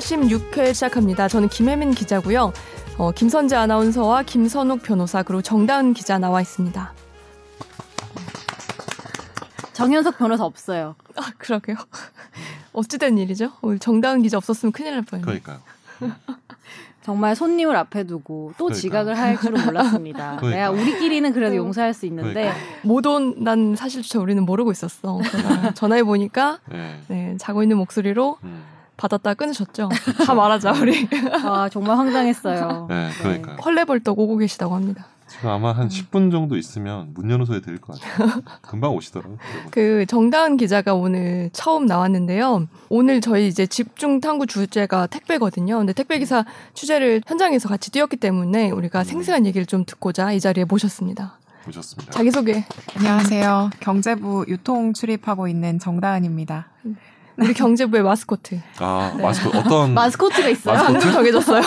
제46회 시작합니다. 저는 김혜민 기자고요. 어, 김선재 아나운서와 김선욱 변호사 그리고 정다은 기자 나와 있습니다. 정현석 변호사 없어요. 아 그러게요. 어찌된 일이죠? 오늘 정다은 기자 없었으면 큰일 날 뻔했네요. 그러니까요. 정말 손님을 앞에 두고 또 그러니까요. 지각을 할 줄은 몰랐습니다. 그러니까요. 내가 우리끼리는 그래도 어. 용서할 수 있는데. 못 온 난 사실조차 우리는 모르고 있었어. 전화해 보니까 네. 네, 자고 있는 목소리로 음. 받았다 끊으셨죠. 다 말하자 우리. 와 정말 황당했어요. 네, 그러니까요. 헐레벌떡 오고 계시다고 합니다. 지금 아마 한 10분 정도 있으면 문 여는 소리 들릴 것 같아요. 금방 오시더라고요. 그 정다은 기자가 오늘 처음 나왔는데요. 오늘 저희 이제 집중 탐구 주제가 택배거든요. 근데 택배 기사 취재를 현장에서 같이 뛰었기 때문에 우리가 생생한 얘기를 좀 듣고자 이 자리에 모셨습니다. 오셨습니다. 자기 소개. 안녕하세요. 경제부 유통 출입하고 있는 정다은입니다. 우리 경제부의 마스코트. 아 마스코 어떤 마스코트가 있어요. 마스코트? 방금 정해졌어요.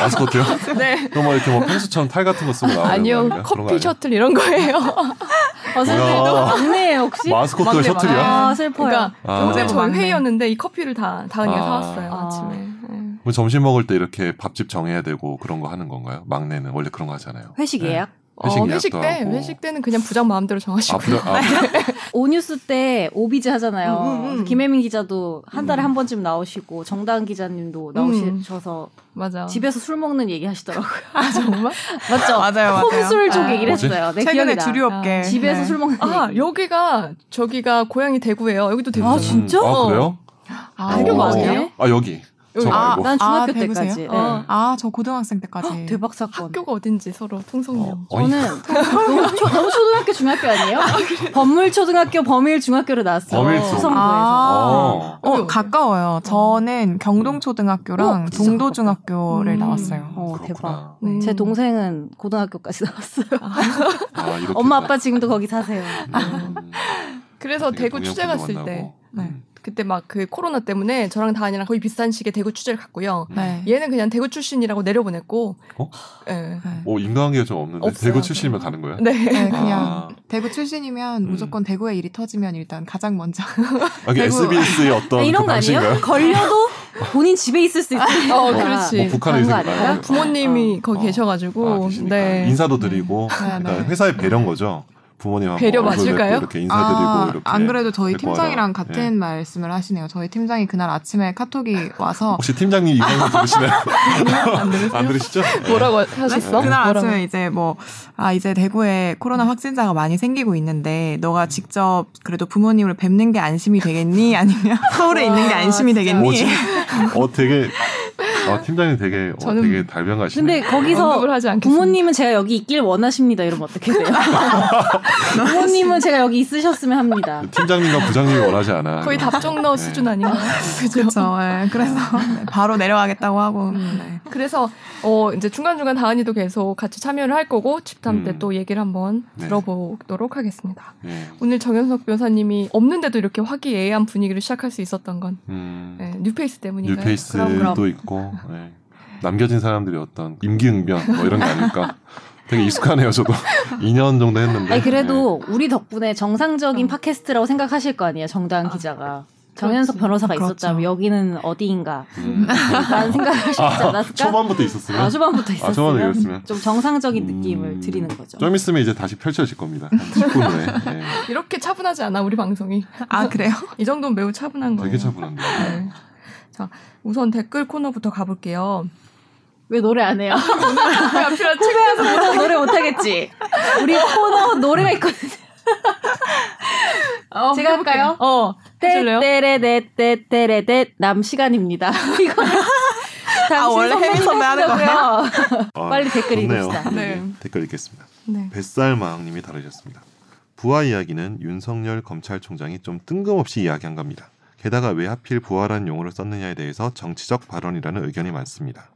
마스코트요? 네. 그럼 뭐 이렇게 뭐 펭수처럼 탈 같은 거 쓰고 나오는 아니요. 커피? 셔틀 이런 거예요. 어, 선생님도 뭐야. 막내예요 혹시? 마스코트가 막내 셔틀이야? 아 슬퍼요. 그러니까 아. 경제부 저희 막내. 회의였는데 이 커피를 다 다은이가 아. 사왔어요 아. 아침에. 네. 뭐 점심 먹을 때 이렇게 밥집 정해야 되고 그런 거 하는 건가요? 막내는 원래 그런 거 하잖아요. 회식 네. 예약? 회식 어, 회식 때 하고. 회식 때는 그냥 부장 마음대로 정하시고. 아, 부장, 아, 오뉴스 때 오비즈 하잖아요. 음, 음, 음. 김혜민 기자도 한 달에 음. 한 번쯤 나오시고 정다은 기자님도 나오셔서 맞아. 집에서 술 먹는 얘기 하시더라고요. 아 정말? 맞죠? 맞아요, 맞아요. 홈술 쪽 아, 얘기를 뭐지? 했어요. 내 최근에. 주류업계 아, 집에서 네. 술 먹는 아 얘기. 여기가 저기가 고향이 대구예요. 여기도 대구. 아, 진짜? 아, 그래요? 아, 어. 어디예요? 아 여기. 저 아. 난 중학교 아? 때까지. 네. 어. 아, 저 고등학생 때까지. 대박 사건. 학교가 어딘지 서로 통성명. 어. 저는 너무, 초, 너무 초등학교 중학교 아니에요? 법물 초등학교 범일 중학교로 나왔어요. 범일 초. 수성구에서. 아, 어. 어, 가까워요. 저는 경동 초등학교랑 어, 진짜 동도 중학교를 음. 나왔어요. 어. 대박. 음. 제 동생은 고등학교까지 나왔어요. 아, 이렇게. 엄마 아빠 지금도 거기 사세요. 음. 그래서 대구 취재 갔을. 때 네. 음. 그때 막 그 코로나 때문에 저랑 다은이랑 거의 비슷한 시기에 대구 취재를 갔고요. 네. 얘는 그냥 대구 출신이라고 내려보냈고. 어? 예. 네. 오 인간관계가 좀 없는데 없어요. 대구 출신이면 가는 거예요? 네. 네, 그냥 아. 대구 출신이면 음. 무조건 대구에 일이 터지면 일단 가장 먼저. 아, 이게 대구- SBS의 어떤 아, 이런 그 거 아니에요? 걸려도 본인 집에 있을 수 있어요. 어, 그렇지. 뭐 북한에 있을 거 아닌가? 아니에요? 어, 부모님이 거기 어. 계셔가지고. 아. 네. 인사도 드리고 네, 그러니까 네. 회사의 배려인 거죠. 부모님 배려 맞을까요? 이렇게 인사드리고 아, 이렇게. 안 그래도 저희 팀장이랑 와라. 같은 예. 말씀을 하시네요. 저희 팀장이 그날 아침에 카톡이 와서 혹시 팀장님 이 방송 들으시나요? 안 들으세요? 안 들으시죠? 네. 뭐라고 하셨어? 그날 뭐라고? 아침에 이제 뭐, 아, 이제 대구에 코로나 확진자가 많이 생기고 있는데, 너가 직접 그래도 부모님을 뵙는 게 안심이 되겠니? 아니면 서울에 있는 게 안심이 진짜. 되겠니? 뭐지? 어 되게 아, 팀장님 되게 어, 저는- 되게 달변가시네. 근데 거기서. 부모님은 제가 여기 있길 원하십니다. 이러면 어떻게 돼요? 부모님은 제가 여기 있으셨으면 합니다. 팀장님과 부장님이 원하지 않아. 거의 답정너 네. 수준 아닌가요? 그렇죠. 예, 그래서 바로 내려가겠다고 하고. 음. 네. 그래서 어 이제 중간 중간 다은이도 계속 같이 참여를 할 거고 집탐 음. 때또 얘기를 한번 네. 들어보도록 하겠습니다. 예. 오늘 정현석 변호사님이 없는데도 이렇게 화기애애한 분위기를 시작할 수 있었던 건 음, 네, 뉴페이스 때문인가요? 뉴페이스도 그럼, 그럼. 있고 예. 남겨진 사람들이 어떤 임기응변 뭐 이런 게 아닐까. 되게 익숙하네요. 저도 2년 정도 했는데. 아니 그래도 우리 덕분에 어. 정상적인 팟캐스트라고 생각하실 거 아니에요. 정다은 기자가. 정현석 변호사가 그렇죠. 있었다면 여기는 어디인가 예. 음. 라는 생각을 하시지 않았을까? 초반부터 있었으면. 아, 초반부터 아, 있었으면 이랬으면. 좀 정상적인 음, 느낌을 드리는 거죠. 좀 있으면 이제 다시 펼쳐질 겁니다. 10분 후에. 예. 이렇게 차분하지 않아 우리 방송이. 아, 그래요? 이 정도면 매우 차분한 거예요. 되게 차분한데. 네. 자 우선 댓글 코너부터 가볼게요. 왜 노래 안 해요? 책 후배에서 못 노래 못 하겠지. 우리 코너 노래가 있거든요. 어, 제가 해볼게요. 할까요? 어 해줄래요? 떼떼레떼떼떼레떼 남 시간입니다. 이거 아, 원래 혜민 선배 하는 거예요. 아, 빨리 댓글. 읽읍시다. 네. 댓글 읽겠습니다. 네. 뱃살 마왕님이 다루셨습니다. 부하 이야기는 윤석열 검찰총장이 좀 뜬금없이 이야기한 겁니다. 게다가 왜 하필 부하란 용어를 썼느냐에 대해서 정치적 발언이라는 의견이 많습니다.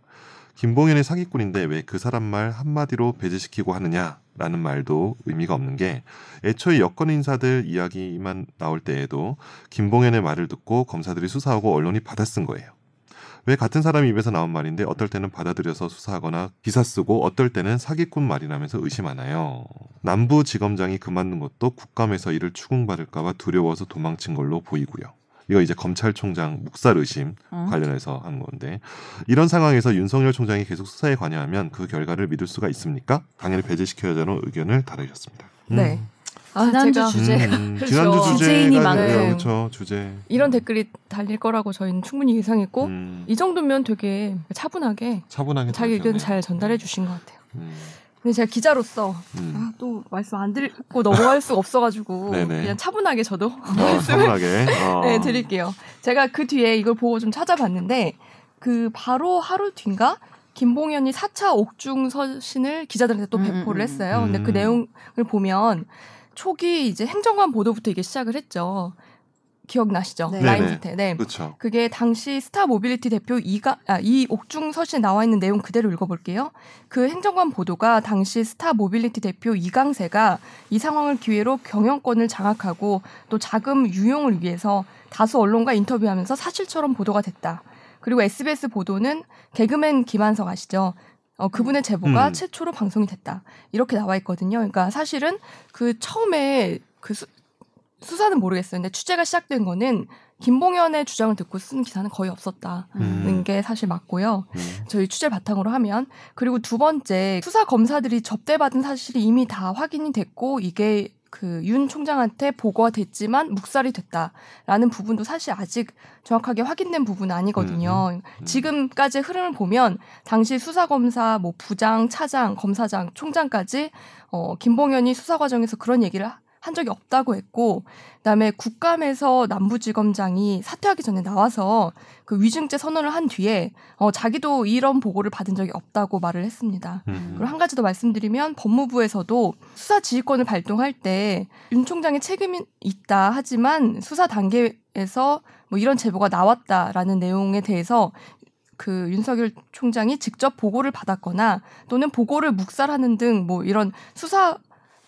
김봉현의 사기꾼인데 왜 그 사람 말 한마디로 배제시키고 하느냐라는 말도 의미가 없는 게 애초에 여권 인사들 이야기만 나올 때에도 김봉현의 말을 듣고 검사들이 수사하고 언론이 받아 쓴 거예요. 왜 같은 사람 입에서 나온 말인데 어떨 때는 받아들여서 수사하거나 기사 쓰고 어떨 때는 사기꾼 말이라면서 의심하나요? 남부 지검장이 그만둔 것도 국감에서 이를 추궁받을까봐 두려워서 도망친 걸로 보이고요. 이거 이제 검찰총장 묵살 의심 어? 관련해서 한 건데 이런 상황에서 윤석열 총장이 계속 수사에 관여하면 그 결과를 믿을 수가 있습니까? 당연히 배제시켜야 하는 의견을 다루셨습니다. 네. 아, 지난주 제가 주제. 음, 그렇죠. 지난주 주제인이만큼. 네, 그렇죠 주제. 이런 댓글이 달릴 거라고 저희는 충분히 예상했고 음, 이 정도면 되게 차분하게 차분하게 자기 의견. 잘 전달해 주신 것 같아요. 음, 근데 제가 기자로서 음. 아, 또 말씀 안 드리고 넘어갈 수가 없어가지고. 그냥 차분하게 저도 어, 차분하게. 어. 네, 드릴게요. 제가 그 뒤에 이걸 보고 좀 찾아봤는데 그 바로 하루 뒤인가 김봉현이 4차 옥중 서신을 기자들한테 또 음, 배포를 음, 했어요. 근데 그 음. 내용을 보면 초기 이제 행정관 보도부터 이게 시작을 했죠. 기억나시죠? 네. 라임. 사태. 네. 그렇죠. 그게 당시 스타 모빌리티 대표 이가 아, 이 옥중 서신에 나와 있는 내용 그대로 읽어볼게요. 그 행정관 보도가 당시 스타 모빌리티 대표 이강세가 이 상황을 기회로 경영권을 장악하고 또 자금 유용을 위해서 다수 언론과 인터뷰하면서 사실처럼 보도가 됐다. 그리고 SBS 보도는 개그맨 김한석 아시죠? 어, 그분의 제보가 음. 최초로 방송이 됐다. 이렇게 나와 있거든요. 그러니까 사실은 그 처음에 그 수, 수사는 모르겠어요. 근데 취재가 시작된 거는 김봉현의 주장을 듣고 쓴 기사는 거의 없었다는 음. 게 사실 맞고요. 음. 저희 취재 바탕으로 하면 그리고 두 번째 수사 검사들이 접대받은 사실이 이미 다 확인이 됐고 이게 그 윤 총장한테 보고가 됐지만 묵살이 됐다라는 부분도 사실 아직 정확하게 확인된 부분은 아니거든요. 음. 지금까지 흐름을 보면 당시 수사 검사 뭐 부장, 차장, 검사장, 총장까지 어 김봉현이 수사 과정에서 그런 얘기를 하- 한 적이 없다고 했고 그다음에 국감에서 남부지검장이 사퇴하기 전에 나와서 그 위증죄 선언을 한 뒤에 어 자기도 이런 보고를 받은 적이 없다고 말을 했습니다. 음. 그리고 한 가지 더 말씀드리면 법무부에서도 수사 지휘권을 발동할 때 윤 총장의 책임이 있다 하지만 수사 단계에서 뭐 이런 제보가 나왔다라는 내용에 대해서 그 윤석열 총장이 직접 보고를 받았거나 또는 보고를 묵살하는 등 뭐 이런 수사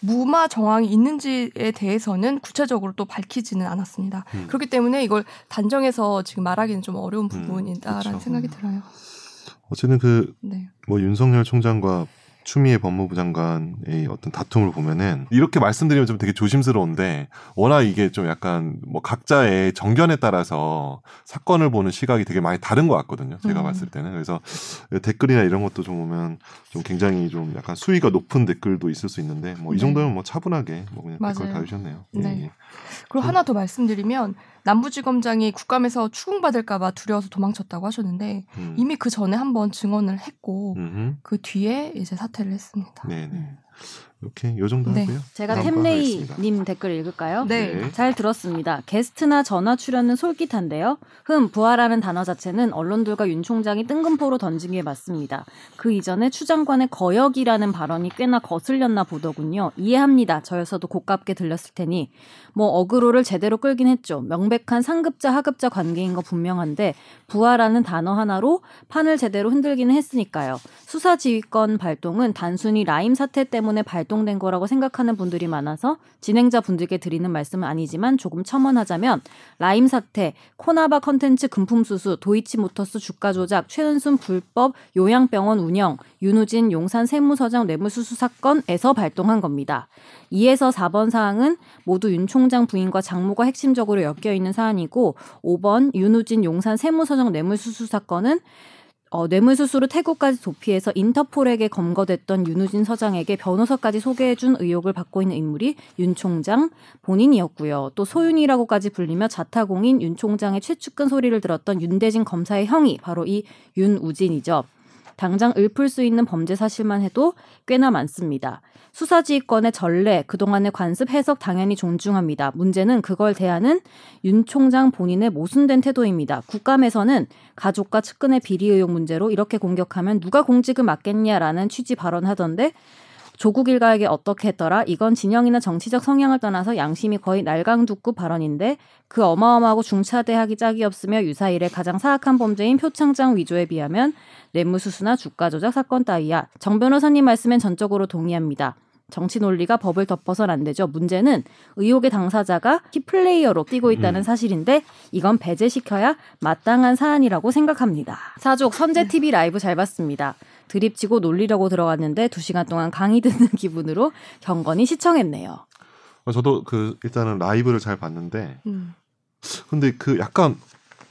무마 정황이 있는지에 대해서는 구체적으로 또 밝히지는 않았습니다. 음. 그렇기 때문에 이걸 단정해서 지금 말하기는 좀 어려운 부분이다라는 그렇죠. 생각이 들어요. 어쨌든 그 네. 뭐 윤석열 총장과 추미애 법무부 장관의 어떤 다툼을 보면은 이렇게 말씀드리면 좀 되게 조심스러운데 워낙 이게 좀 약간 뭐 각자의 정견에 따라서 사건을 보는 시각이 되게 많이 다른 것 같거든요. 제가 음. 봤을 때는 그래서 댓글이나 이런 것도 좀 보면 좀 굉장히 좀 약간 수위가 높은 댓글도 있을 수 있는데 뭐이 네. 정도면 뭐 차분하게 뭐 그냥 댓글 맞아요. 달으셨네요. 예, 네. 예. 그리고 하나 더 말씀드리면 남부지검장이 국감에서 추궁받을까봐 두려워서 도망쳤다고 하셨는데 음. 이미 그 전에 한번 증언을 했고 음흠. 그 뒤에 이제 사퇴를 했습니다. 네네. 이렇게 요 정도 네. 하고요. 제가. 템레이님 댓글 읽을까요? 네. 잘 들었습니다. 게스트나 전화 출연은 솔깃한데요. 흠, 부하라는 단어 자체는 언론들과 윤 총장이 뜬금포로 던진 게 맞습니다. 그 이전에 추 장관의 거역이라는 발언이 꽤나 거슬렸나 보더군요. 이해합니다. 저였어도 고깝게 들렸을 테니. 뭐 어그로를 제대로 끌긴 했죠. 명백한 상급자 하급자 관계인 거 분명한데 부하라는 단어 하나로 판을 제대로 흔들기는 했으니까요. 수사 지휘권 발동은 단순히 라임 사태 때문에 발 동된 거라고 생각하는 분들이 많아서 진행자 분들께 드리는 말씀은 아니지만 조금 첨언하자면 라임 사태, 코나바 컨텐츠 금품 수수, 도이치모터스 주가 조작, 최은순 불법 요양병원 운영, 윤우진 용산 세무서장 뇌물수수 사건에서 발동한 겁니다. 2에서 4번 사항은 모두 윤 총장 부인과 장모가 핵심적으로 엮여 있는 사안이고 5번 윤우진 용산 세무서장 뇌물수수 사건은 어, 뇌물수수로 태국까지 도피해서 인터폴에게 검거됐던 윤우진 서장에게 변호사까지 소개해준 의혹을 받고 있는 인물이 윤 총장 본인이었고요. 또 소윤이라고까지 불리며 자타공인 윤 총장의 최측근 소리를 들었던 윤대진 검사의 형이 바로 이 윤우진이죠. 당장 읊을 수 있는 범죄 사실만 해도 꽤나 많습니다. 수사지휘권의 전례, 그동안의 관습 해석 당연히 존중합니다. 문제는 그걸 대하는 윤 총장 본인의 모순된 태도입니다. 국감에서는 가족과 측근의 비리 의혹 문제로 이렇게 공격하면 누가 공직을 맡겠냐라는 취지 발언하던데 조국 일가에게 어떻게 했더라? 이건 진영이나 정치적 성향을 떠나서 양심이 거의 날강두급 발언인데 그 어마어마하고 중차대하기 짝이 없으며 유사일의 가장 사악한 범죄인 표창장 위조에 비하면 뇌물수수나 주가 조작 사건 따위야. 정 변호사님 말씀엔 전적으로 동의합니다. 정치 논리가 법을 덮어선 안 되죠. 문제는 의혹의 당사자가 키플레이어로 뛰고 있다는 음. 사실인데 이건 배제시켜야 마땅한 사안이라고 생각합니다. 사족 선제 TV 라이브 잘 봤습니다. 드립치고 놀리려고 들어갔는데 두 시간 동안 강의 듣는 기분으로 경건히 시청했네요. 어, 저도 그 일단은 라이브를 잘 봤는데 음. 근데 그 약간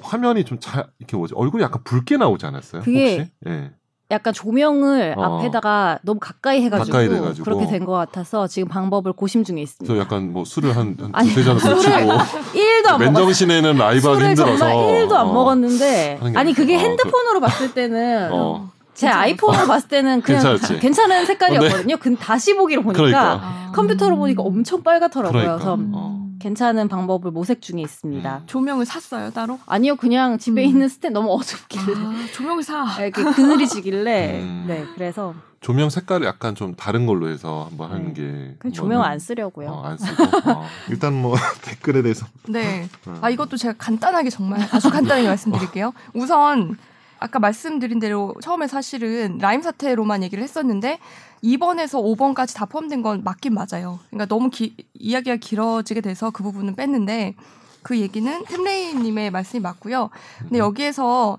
화면이 좀 잘 이렇게 뭐지 얼굴이 약간 붉게 나오지 않았어요? 그게 혹시? 예. 약간 조명을 어. 앞에다가 너무 가까이 해가지고, 가까이 돼가지고. 그렇게 된 것 같아서 지금 방법을 고심 중에 있습니다. 저 약간 뭐 술을 한, 한 두세 잔을 걸치고 1도 안 먹었어요. 맨정신에는 라이브 하기 술을 힘들어서 정말 1도 안 어. 먹었는데 아니 그게. 어, 핸드폰으로 봤을 때는 어. 제 아이폰으로 봤을 때는 그냥 괜찮았지? 괜찮은 색깔이었거든요. 근 다시 보기로 보니까 그러니까. 아. 컴퓨터로 보니까 엄청 빨갛더라고요. 그러니까. 그래서 어. 괜찮은 방법을 모색 중에 있습니다. 음. 조명을 샀어요 따로? 아니요, 그냥 집에 음. 있는 스탠 너무 어둡길래 아, 조명을 사. 이렇게 그늘이 지길래 음. 네 그래서 조명 색깔을 약간 좀 다른 걸로 해서 한번 하는 네. 게 그냥 조명 안 쓰려고요. 어, 안 쓰고 어. 일단 뭐 댓글에 대해서 네. 음. 아 이것도 제가 간단하게 정말 아주 간단하게 말씀드릴게요. 우선 아까 말씀드린 대로 처음에 사실은 라임 사태로만 얘기를 했었는데 2번에서 5번까지 다 포함된 건 맞긴 맞아요. 그러니까 너무 기- 이야기가 길어지게 돼서 그 부분은 뺐는데 그 얘기는 템레이 님의 말씀이 맞고요. 근데 여기에서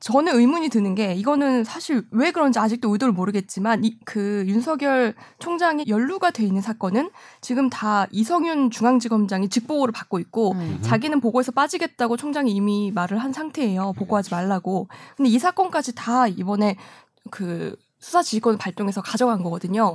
저는 의문이 드는 게 이거는 사실 왜 그런지 아직도 의도를 모르겠지만 이, 그 윤석열 총장이 연루가 돼 있는 사건은 지금 다 이성윤 중앙지검장이 직보고를 받고 있고 음. 자기는 보고에서 빠지겠다고 총장이 이미 말을 한 상태예요. 보고하지 말라고. 근데 이 사건까지 다 이번에 그 수사 지휘권을 발동해서 가져간 거거든요.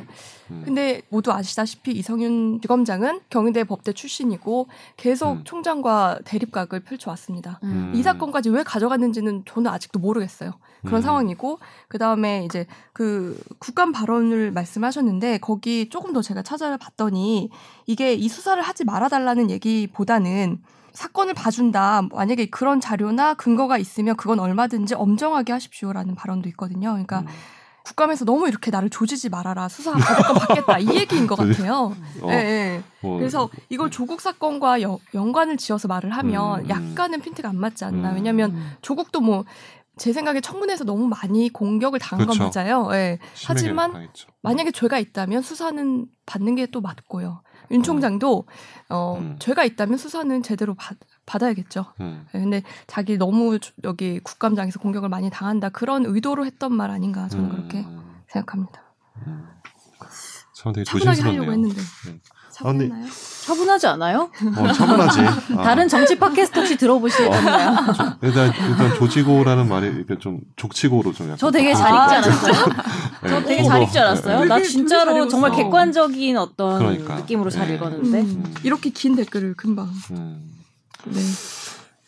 음. 근데 모두 아시다시피 이성윤 지검장은 경희대 법대 출신이고 계속 음. 총장과 대립각을 펼쳐왔습니다. 음. 이 사건까지 왜 가져갔는지는 저는 아직도 모르겠어요. 그런 음. 상황이고 그 다음에 이제 그 국감 발언을 말씀하셨는데 거기 조금 더 제가 찾아봤더니 이게 이 수사를 하지 말아달라는 얘기보다는 사건을 봐준다. 만약에 그런 자료나 근거가 있으면 그건 얼마든지 엄정하게 하십시오라는 발언도 있거든요. 그러니까 음. 국감에서 너무 이렇게 나를 조지지 말아라. 수사 무조건 받겠다. 이 얘기인 것 같아요. 어, 예, 예. 뭐, 그래서 이걸 조국 사건과 여- 연관을 지어서 말을 하면 음, 음. 약간은 핀트가 안 맞지 않나. 음. 왜냐하면 조국도 뭐 제 생각에 청문회에서 너무 많이 공격을 당한 건 그렇죠. 맞아요. 예. 하지만 당했죠. 만약에 죄가 있다면 수사는 받는 게 또 맞고요. 윤 총장도 어 음. 죄가 있다면 수사는 제대로 받, 받아야겠죠. 음. 예, 근데 자기 너무 주- 여기 국감장에서 공격을 많이 당한다 그런 의도로 했던 말 아닌가 저는 그렇게 음. 생각합니다. 음. 참 되게 차분하게 조심스럽네요. 하려고 했는데 네. 차분했나요? 차분하지 않아요? 어, 차분하지. 아. 다른 정치 팟캐스트 혹시 들어보시겠나요? 일단 일단 조지고라는 말이 이렇게 좀 족치고로 좀 약간 저 되게 잘 읽지 않았어요? 네, 저 되게 잘 더, 읽지 않았어요? 네. 나 진짜로 잘 정말. 객관적인 어떤 그러니까. 느낌으로 잘 네. 읽었는데 음, 이렇게 긴 댓글을 금방. 음. 네.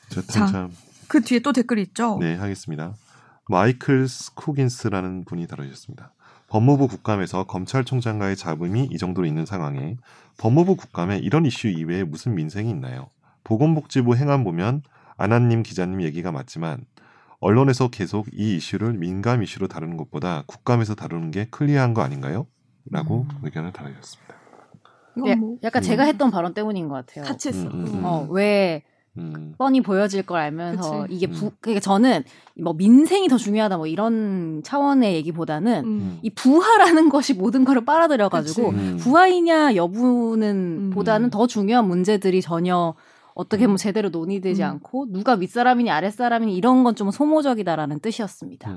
어쨌든 자. 참그 뒤에 또 댓글이 있죠. 네, 하겠습니다. 마이클 스쿠긴스라는 분이 다루셨습니다. 법무부 국감에서 검찰총장과의 잡음이 이 정도로 있는 상황에 법무부 국감에 이런 이슈 이외에 무슨 민생이 있나요? 보건복지부 행안 보면 아나님 기자님 얘기가 맞지만 언론에서 계속 이 이슈를 민감 이슈로 다루는 것보다 국감에서 다루는 게 클리어한 거 아닌가요? 라고 음. 의견을 다루셨습니다. 이건 예, 뭐 약간 음. 제가 했던 발언 때문인 것 같아요. 같이 했어. 음, 음, 음. 어, 왜 음, 뻔히 보여질 걸 알면서 그치. 이게 음. 부, 그러니까 저는 뭐 민생이 더 중요하다 뭐 이런 차원의 얘기보다는 음. 이 부하라는 것이 모든 거를 빨아들여 가지고 그치. 음. 부하이냐 여부는 음. 보다는 더 중요한 문제들이 전혀 어떻게 보면 제대로 논의되지 음. 않고 누가 윗사람이니 아랫사람이니 이런 건 좀 소모적이다라는 뜻이었습니다.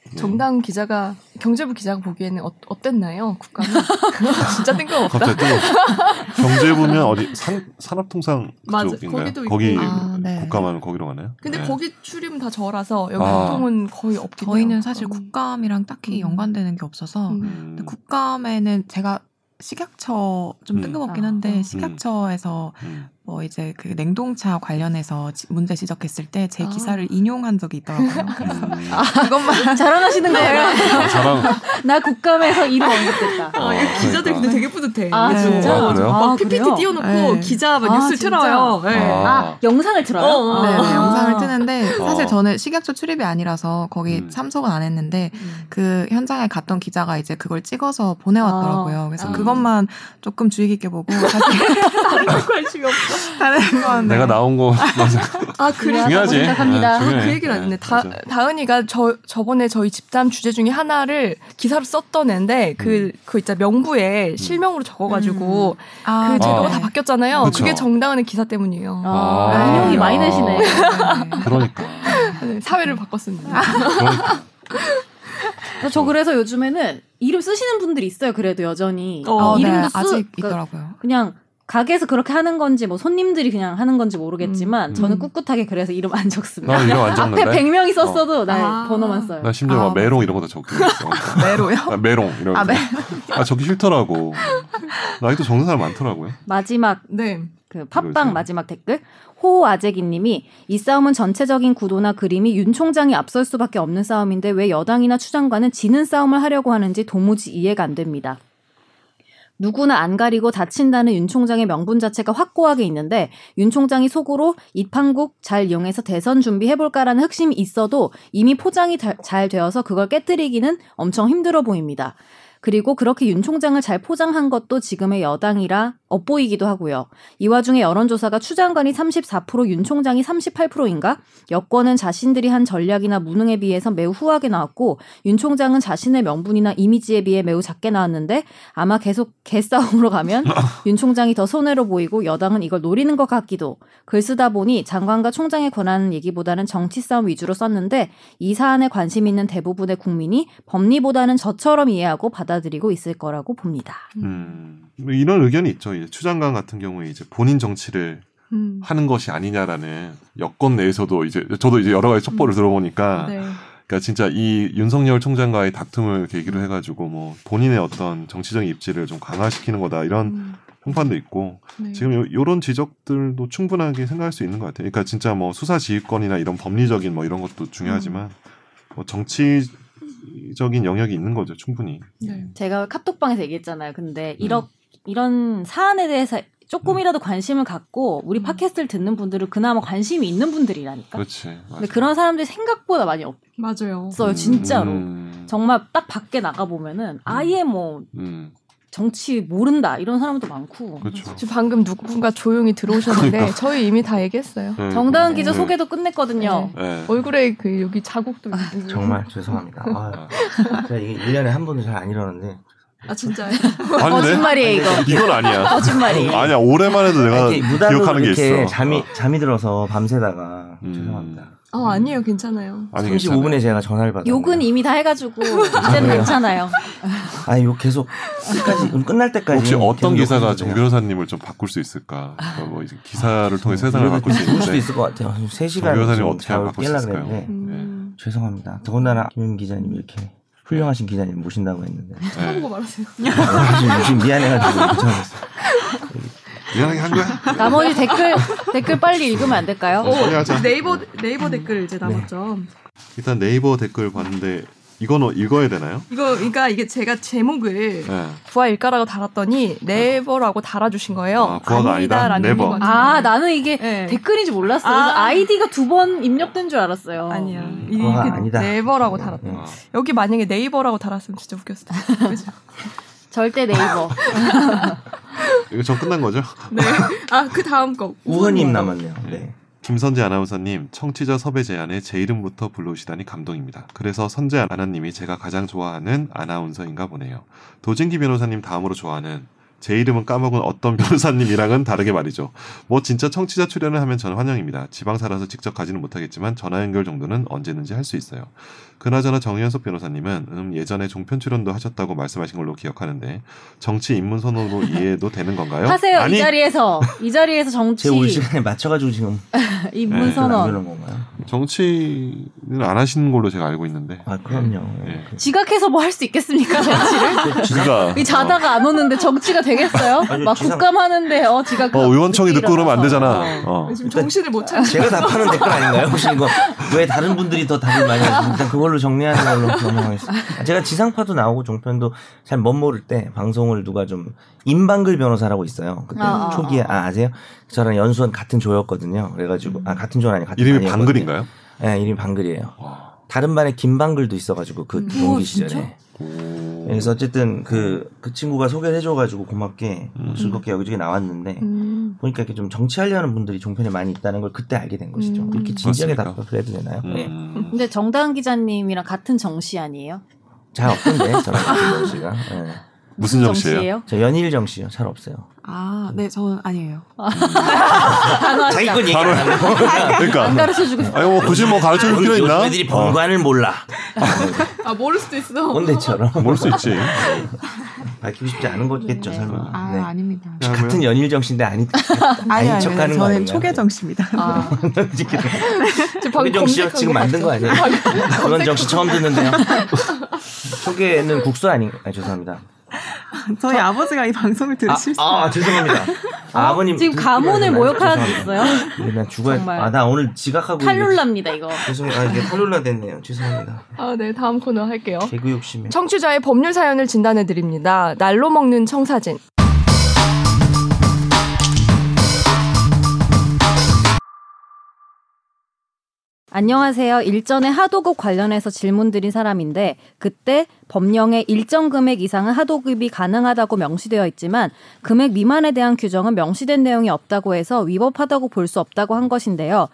음. 네. 네. 정당 기자가 경제부 기자가 보기에는 어, 어땠나요? 국감이 진짜 뜬금없다. 갑자기 또 경제 보면 어디 산 산업통상 있고. 거기 아, 네. 국감하면 거기로 가나요? 근데 네. 거기 출입은 다 저라서 여기 아. 보통은 거의 없긴 해요. 저희는 사실 음. 국감이랑 딱히 음. 연관되는 게 없어서 음. 음. 근데 국감에는 제가 식약처 좀 음. 뜬금없긴 아, 한데 음. 식약처에서 음. 뭐 이제 그 냉동차 관련해서 지- 문제 지적했을 때제 아. 기사를 인용한 적이 있더라고요. 그래서 음. 그것만 자랑하시는 거예요. 아, 자랑 나 국감에서 이름 언급됐다. 어, 기자들 그러니까. 근데 되게 뿌듯해. 아, 네. 진짜? 아, 그래요? 아, PPT? 띄워놓고 네. 기자 막 아, 뉴스? 틀어요. 네. 아. 아, 영상을 들어요? 어, 어. 네, 아. 영상을 뜨는데 사실 어. 저는 식약처 출입이 아니라서 거기 음. 참석은 안 했는데 음. 그 현장에 갔던 기자가 이제 그걸 찍어서 보내왔더라고요. 그래서 아. 그것만 조금 주의 깊게 보고 사실 관심이 없어. 다른 건 내가 나온 거 맞아. 아 그래. 중요하다고 중요하지. 생각합니다. 아, 중요해. 그 얘기를 안 했네. 다, 맞아. 다은이가 저, 저번에 저희 집담 주제 중에 하나를 기사로 썼던 애인데, 그, 그 있잖아, 명부에 실명으로 적어가지고, 아, 그 제도가 아. 다 바뀌었잖아요. 그쵸. 그게 정다은의 기사 때문이에요. 아, 아. 인용이 많이 야. 되시네. 그러니까. 네, 사회를 바꿨습니다. 그러니까. 저 그래서 요즘에는 이름 쓰시는 분들이 있어요. 그래도 여전히 어, 어, 네, 이름도 쓰 아직 그러니까 있더라고요. 그냥 가게에서 그렇게 하는 건지 뭐 손님들이 그냥 하는 건지 모르겠지만 음. 저는 음. 꿋꿋하게 그래서 이름 안 적습니다. 나 이름 안 앞에 적는데. 100명이 썼어도 나 아. 번호만 써요. 나 심지어 아, 막 메롱 이런 것도 적기로 했어. 메로요? 아, 메롱 이런 거. 아, 메- 아 적기 싫더라고. 나이도 적는 사람 많더라고요. 마지막 네. 그 팟빵. 마지막 댓글 호아재기님이 이 싸움은 전체적인 구도나 그림이 윤 총장이 앞설 수밖에 없는 싸움인데 왜 여당이나 추장관은 지는 싸움을 하려고 하는지 도무지 이해가 안 됩니다. 누구나 안 가리고 다친다는 윤 총장의 명분 자체가 확고하게 있는데 윤 총장이 속으로 입한국 잘 이용해서 대선 준비해볼까라는 흑심이 있어도 이미 포장이 다- 잘 되어서 그걸 깨뜨리기는 엄청 힘들어 보입니다. 그리고 그렇게 윤 총장을 잘 포장한 것도 지금의 여당이라 엇보이기도 하고요. 이 와중에 여론조사가 추 장관이 34%, 윤 총장이 38%인가? 여권은 자신들이 한 전략이나 무능에 비해서 매우 후하게 나왔고, 윤 총장은 자신의 명분이나 이미지에 비해 매우 작게 나왔는데, 아마 계속 개싸움으로 가면 윤 총장이 더 손해로 보이고 여당은 이걸 노리는 것 같기도. 글 쓰다 보니 장관과 총장의 권한 얘기보다는 정치 싸움 위주로 썼는데, 이 사안에 관심 있는 대부분의 국민이 법리보다는 저처럼 이해하고 받아들이고 있을 거라고 봅니다. 음, 뭐 이런 의견이 있죠. 이제 추 장관 같은 경우에 이제 본인 정치를 음. 하는 것이 아니냐라는 여권 내에서도 이제 저도 이제 여러 가지 첩보를 음. 들어보니까 네. 그러니까 진짜 이 윤석열 총장과의 다툼을 계기로 해가지고 뭐 본인의 어떤 정치적인 입지를 좀 강화시키는 거다 이런 음. 평판도 있고 네. 지금 요, 요런 지적들도 충분하게 생각할 수 있는 것 같아요. 그러니까 진짜 뭐 수사 지휘권이나 이런 법리적인 뭐 이런 것도 중요하지만 뭐 정치 적인 영역이 있는 거죠, 충분히. 네. 제가 카톡방에서 얘기했잖아요. 근데 음. 이런 이런 사안에 대해서 조금이라도 관심을 갖고 우리 음. 팟캐스트를 듣는 분들은 그나마 관심이 있는 분들이라니까. 그렇지. 근데 그런 사람들이 생각보다 많이 맞아요. 없어요, 진짜로. 음, 정말 딱 밖에 나가 보면은 아예 뭐 음, 정치 모른다 이런 사람도 많고. 그렇죠. 지금 방금 누군가 조용히 들어오셨는데 그러니까. 저희 이미 다 얘기했어요. 네, 정다은 네. 기자 네. 소개도 끝냈거든요. 네. 얼굴에 그 여기 자국도 있고. 정말 죄송합니다. 아, 제가 이게 1년에 한 번도 잘 안 이러는데. 아 진짜요? 거짓말이에요 이거. 이건 아니야. 거짓말이에요. 아니야 오랜만에 해도 내가 기억하는 게 있어. 잠이, 잠이 들어서 밤새다가 음. 죄송합니다. 아 아니에요 괜찮아요. 아니, 35분에 제가 전화를 받았어요. 욕은 이미 다 해가지고 이제는 괜찮아요. 아니, 욕 계속 끝까지, 음, 끝날 때까지. 혹시 어떤 기사가 정. 변호사님을 좀 바꿀 수 있을까? 뭐 기사를 통해 세상을 이러다 바꿀 수 수도 있는데 있을 것 같아요. 한 3시간 정 변호사님 좀 어떻게 바꿀 수 있을까요? 음. 죄송합니다. 더군다나 김 기자님 이렇게 훌륭하신 기자님 모신다고 했는데. 네. 하고 말하세요. 지금, 지금 미안해가지고 괜찮았어요. 미안하게 한 거야? 나머지 댓글 댓글 빨리 읽으면 안 될까요? 어, 소리하자. 네이버 네이버 댓글 이제 남았죠. 일단 네이버 댓글 봤는데 이거는 읽어야 되나요? 이거 그러니까 이게 제가 제목을 네. 부하인가라고 달았더니 never라고 달아주신 거예요. 아, 부하가 아니다? 아니다라는 never. 아 나는 이게 네. 댓글인지 몰랐어요. 그래서 아. 아이디가 두 번 입력된 줄 알았어요. 아니야. 음. 이게 아니다. never라고 달았다. 네. 아, 여기 만약에 네이버라고 달았으면 진짜 웃겼을 텐데. 그죠? 절대 네이버. 이거 전 끝난 거죠? 네. 아 그 다음 거. 우원님 남았네요. 네. 김선재 아나운서님 청취자 섭외 제안에 제 이름부터 불러오시다니 감동입니다. 그래서 선재 아나님이 제가 가장 좋아하는 아나운서인가 보네요. 도진기 변호사님 다음으로 좋아하는 제 이름은 까먹은 어떤 변호사님이랑은 다르게 말이죠. 뭐 진짜 청취자 출연을 하면 저는 환영입니다. 지방 살아서 직접 가지는 못하겠지만 전화 연결 정도는 언제든지 할 수 있어요. 그나저나 정현석 변호사님은 음, 예전에 종편 출연도 하셨다고 말씀하신 걸로 기억하는데 정치 입문 선언으로 이해도 되는 건가요? 하세요 아니, 이 자리에서 이 자리에서 정치 제올 시간에 맞춰가지고 지금 입문 네. 선언. 정치는 안 하시는 걸로 제가 알고 있는데. 아, 그럼요. 네. 지각해서 뭐 할 수 있겠습니까 정치를? 이 자다가 안 오는데 정치가 되겠어요? 아니, 막 지상- 국감하는데 어 지각. 어, 의원총회 듣고 그러면 안 되잖아. 일어나서. 어. 지금 정신을 못 차리. 제가 답하는 댓글 아닌가요? 혹시 이거 왜 다른 분들이 더 답을 많이 하시면 일단 그걸로 정리하는 걸로 넘어가겠습니다. 제가 지상파도 나오고 종편도 잘 멋모를 때 방송을 누가 좀 임방글 변호사라고 있어요. 그때 아, 아, 초기에 아, 아 아세요? 저랑 연수원 같은 조였거든요. 그래가지고 아 같은 조는 아니 같은 이름이. 방글인가요? 네, 이름이 방글이에요. 와. 다른 반에 김방글도 있어가지고 그 음. 동기 우와, 시절에. 진짜? 오. 그래서 어쨌든 그, 그 친구가 소개를 해줘가지고 고맙게 음. 즐겁게 여기저기 나왔는데 음. 보니까 이렇게 좀 정치하려는 분들이 종편에 많이 있다는 걸 그때 알게 된 것이죠. 음. 이렇게 진지하게? 답변을 해도 되나요? 네. 음. 근데 정다은 기자님이랑 같은 정씨 아니에요? 잘 없던데 저랑 같은 정 씨가. 네. 무슨 정씨예요? 정씨예요? 저 연일 정 씨요. 잘 없어요. 아, 네, 저는 아니에요. 자기 건 얘기 안 하고. 안 그러니까. 가르쳐 주고 싶어. 아니 뭐 굳이 뭐 가르쳐 줄 필요 있나? 애들이 번관을 몰라. 아 모를 수도 있어. 꼰대처럼. 모를 수 있지. 밝히고 싶지 않은 거겠죠 네. 설마. 아 네. 아닙니다. 야, 같은 연일 정신대 아니 아니 아닌 아니 척하는 거 저는 아닌가요? 초계 정 씨입니다. 아, 방금 초계정 씨 검색한 지금 거 만든 거? 아니에요? 그건 정씨 처음 듣는데요. 초계는 국수 아니? 아 죄송합니다. 저희 아버지가 이 방송을 들으실 수 아, 아 죄송합니다. 아, 버님 지금 가문을 모욕하는 데 있어요? 난 죽어야. 정말. 아 나 오늘 지각하고. 탈룰랍니다 이거. 죄송해요. 아 이게 탈룰라 됐네요. 죄송합니다. 아, 네, 다음 코너 할게요. 개그 욕심에. 청취자의 법률 사연을 진단해 드립니다. 날로 먹는 청사진. 안녕하세요. 일전에 하도급 관련해서 질문 드린 사람인데 그때 법령에 일정 금액 이상은 하도급이 가능하다고 명시되어 있지만 금액 미만에 대한 규정은 명시된 내용이 없다고 해서 위법하다고 볼 수 없다고 한 것인데요.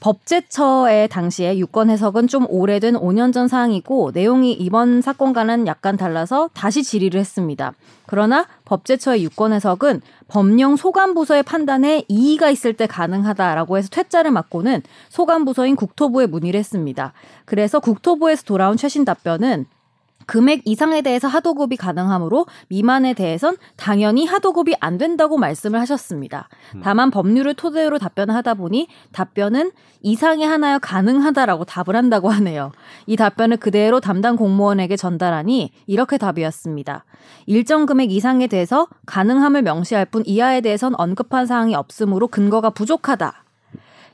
법제처의 당시에 유권 해석은 좀 오래된 5년 전 사항이고 내용이 이번 사건과는 약간 달라서 다시 질의를 했습니다. 그러나 법제처의 유권 해석은 법령 소관부서의 판단에 이의가 있을 때 가능하다라고 해서 퇴짜를 맞고는 소관부서인 국토부에 문의를 했습니다. 그래서 국토부에서 돌아온 최신 답변은 금액 이상에 대해서 하도급이 가능하므로 미만에 대해선 당연히 하도급이 안 된다고 말씀을 하셨습니다. 다만 법률을 토대로 답변을 하다 보니 답변은 이상이 하나여 가능하다라고 답을 한다고 하네요. 이 답변을 그대로 담당 공무원에게 전달하니 이렇게 답이었습니다. 일정 금액 이상에 대해서 가능함을 명시할 뿐 이하에 대해선 언급한 사항이 없으므로 근거가 부족하다.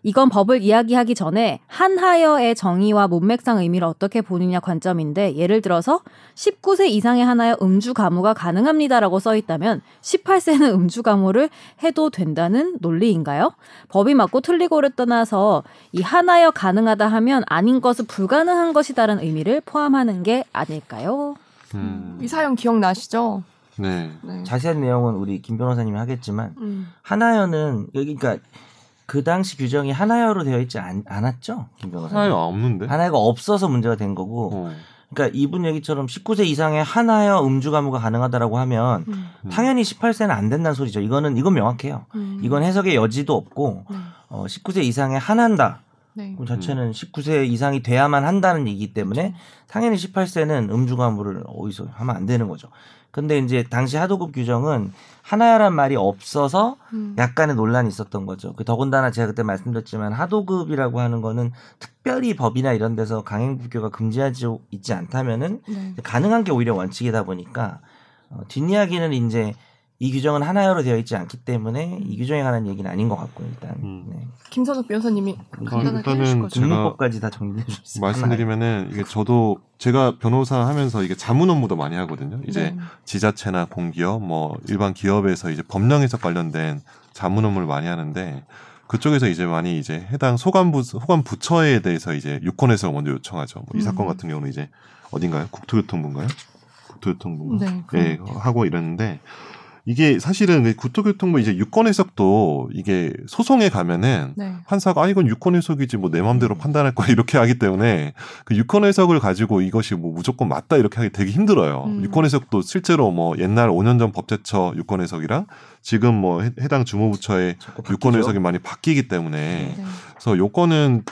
이건 법을 이야기하기 전에 한하여의 정의와 문맥상 의미를 어떻게 보느냐 관점인데 예를 들어서 19세 이상의 하나여 음주 가무가 가능합니다라고 써 있다면 18세는 음주 가무를 해도 된다는 논리인가요? 법이 맞고 틀리고를 떠나서 이 하나여 가능하다 하면 아닌 것은 불가능한 것이다라는 의미를 포함하는 게 아닐까요? 음, 이 사연 기억나시죠? 네. 네. 자세한 내용은 우리 김 변호사님이 하겠지만 음. 하나여는 여기 그러니까 그 당시 규정이 하나여로 되어 있지 않, 않았죠, 김. 하나요 없는데? 하나여가 없어서 문제가 된 거고. 어. 그러니까 이분 얘기처럼 19세 이상의 하나여 음주 가무가 가능하다라고 하면 음. 음. 당연히 18세는 안 된다는 소리죠. 이거는 이건 명확해요. 음. 이건 해석의 여지도 없고 네. 어, 19세 이상의 한한다. 네. 그 자체는 19세 이상이 돼야만 한다는 얘기이기 때문에 당연히 18세는 음주 가무를 어디서 하면 안 되는 거죠. 근데 이제 당시 하도급 규정은 하나야란 말이 없어서 음. 약간의 논란이 있었던 거죠. 그 더군다나 제가 그때 말씀드렸지만 하도급이라고 하는 거는 특별히 법이나 이런 데서 강행불교가 금지하지 있지 않다면은 네. 가능한 게 오히려 원칙이다 보니까 어, 뒷이야기는 이제 이 규정은 하나여로 되어 있지 않기 때문에 이 규정에 관한 얘기는 아닌 것 같고 일단 음. 네. 김선욱 변호사님이 간단하게 일단은 해주실 거죠. 제가 국문법까지 다 정리해 주셨어요. 말씀드리면은 이게 저도 제가 변호사 하면서 이게 자문 업무도 많이 하거든요. 이제 네. 지자체나 공기업, 뭐 일반 기업에서 이제 법령 해석 관련된 자문 업무를 많이 하는데 그쪽에서 이제 많이 이제 해당 소관부 소관 부처에 대해서 이제 유권 해석을 먼저 요청하죠. 뭐이 음. 사건 같은 경우는 이제 어딘가요? 국토교통부인가요? 국토교통부인가? 네. 예, 하고 이랬는데 이게 사실은 그 국토교통부 이제 유권 해석도 이게 소송에 가면은 네. 판사가 아 이건 유권 해석이지 뭐 내 마음대로 판단할 거야 이렇게 하기 때문에 그 유권 해석을 가지고 이것이 뭐 무조건 맞다 이렇게 하기 되게 힘들어요. 음. 유권 해석도 실제로 뭐 옛날 5년 전 법제처 유권 해석이랑 지금 뭐 해, 해당 주무부처의 유권. 해석이 많이 바뀌기 때문에 네. 그래서 요건은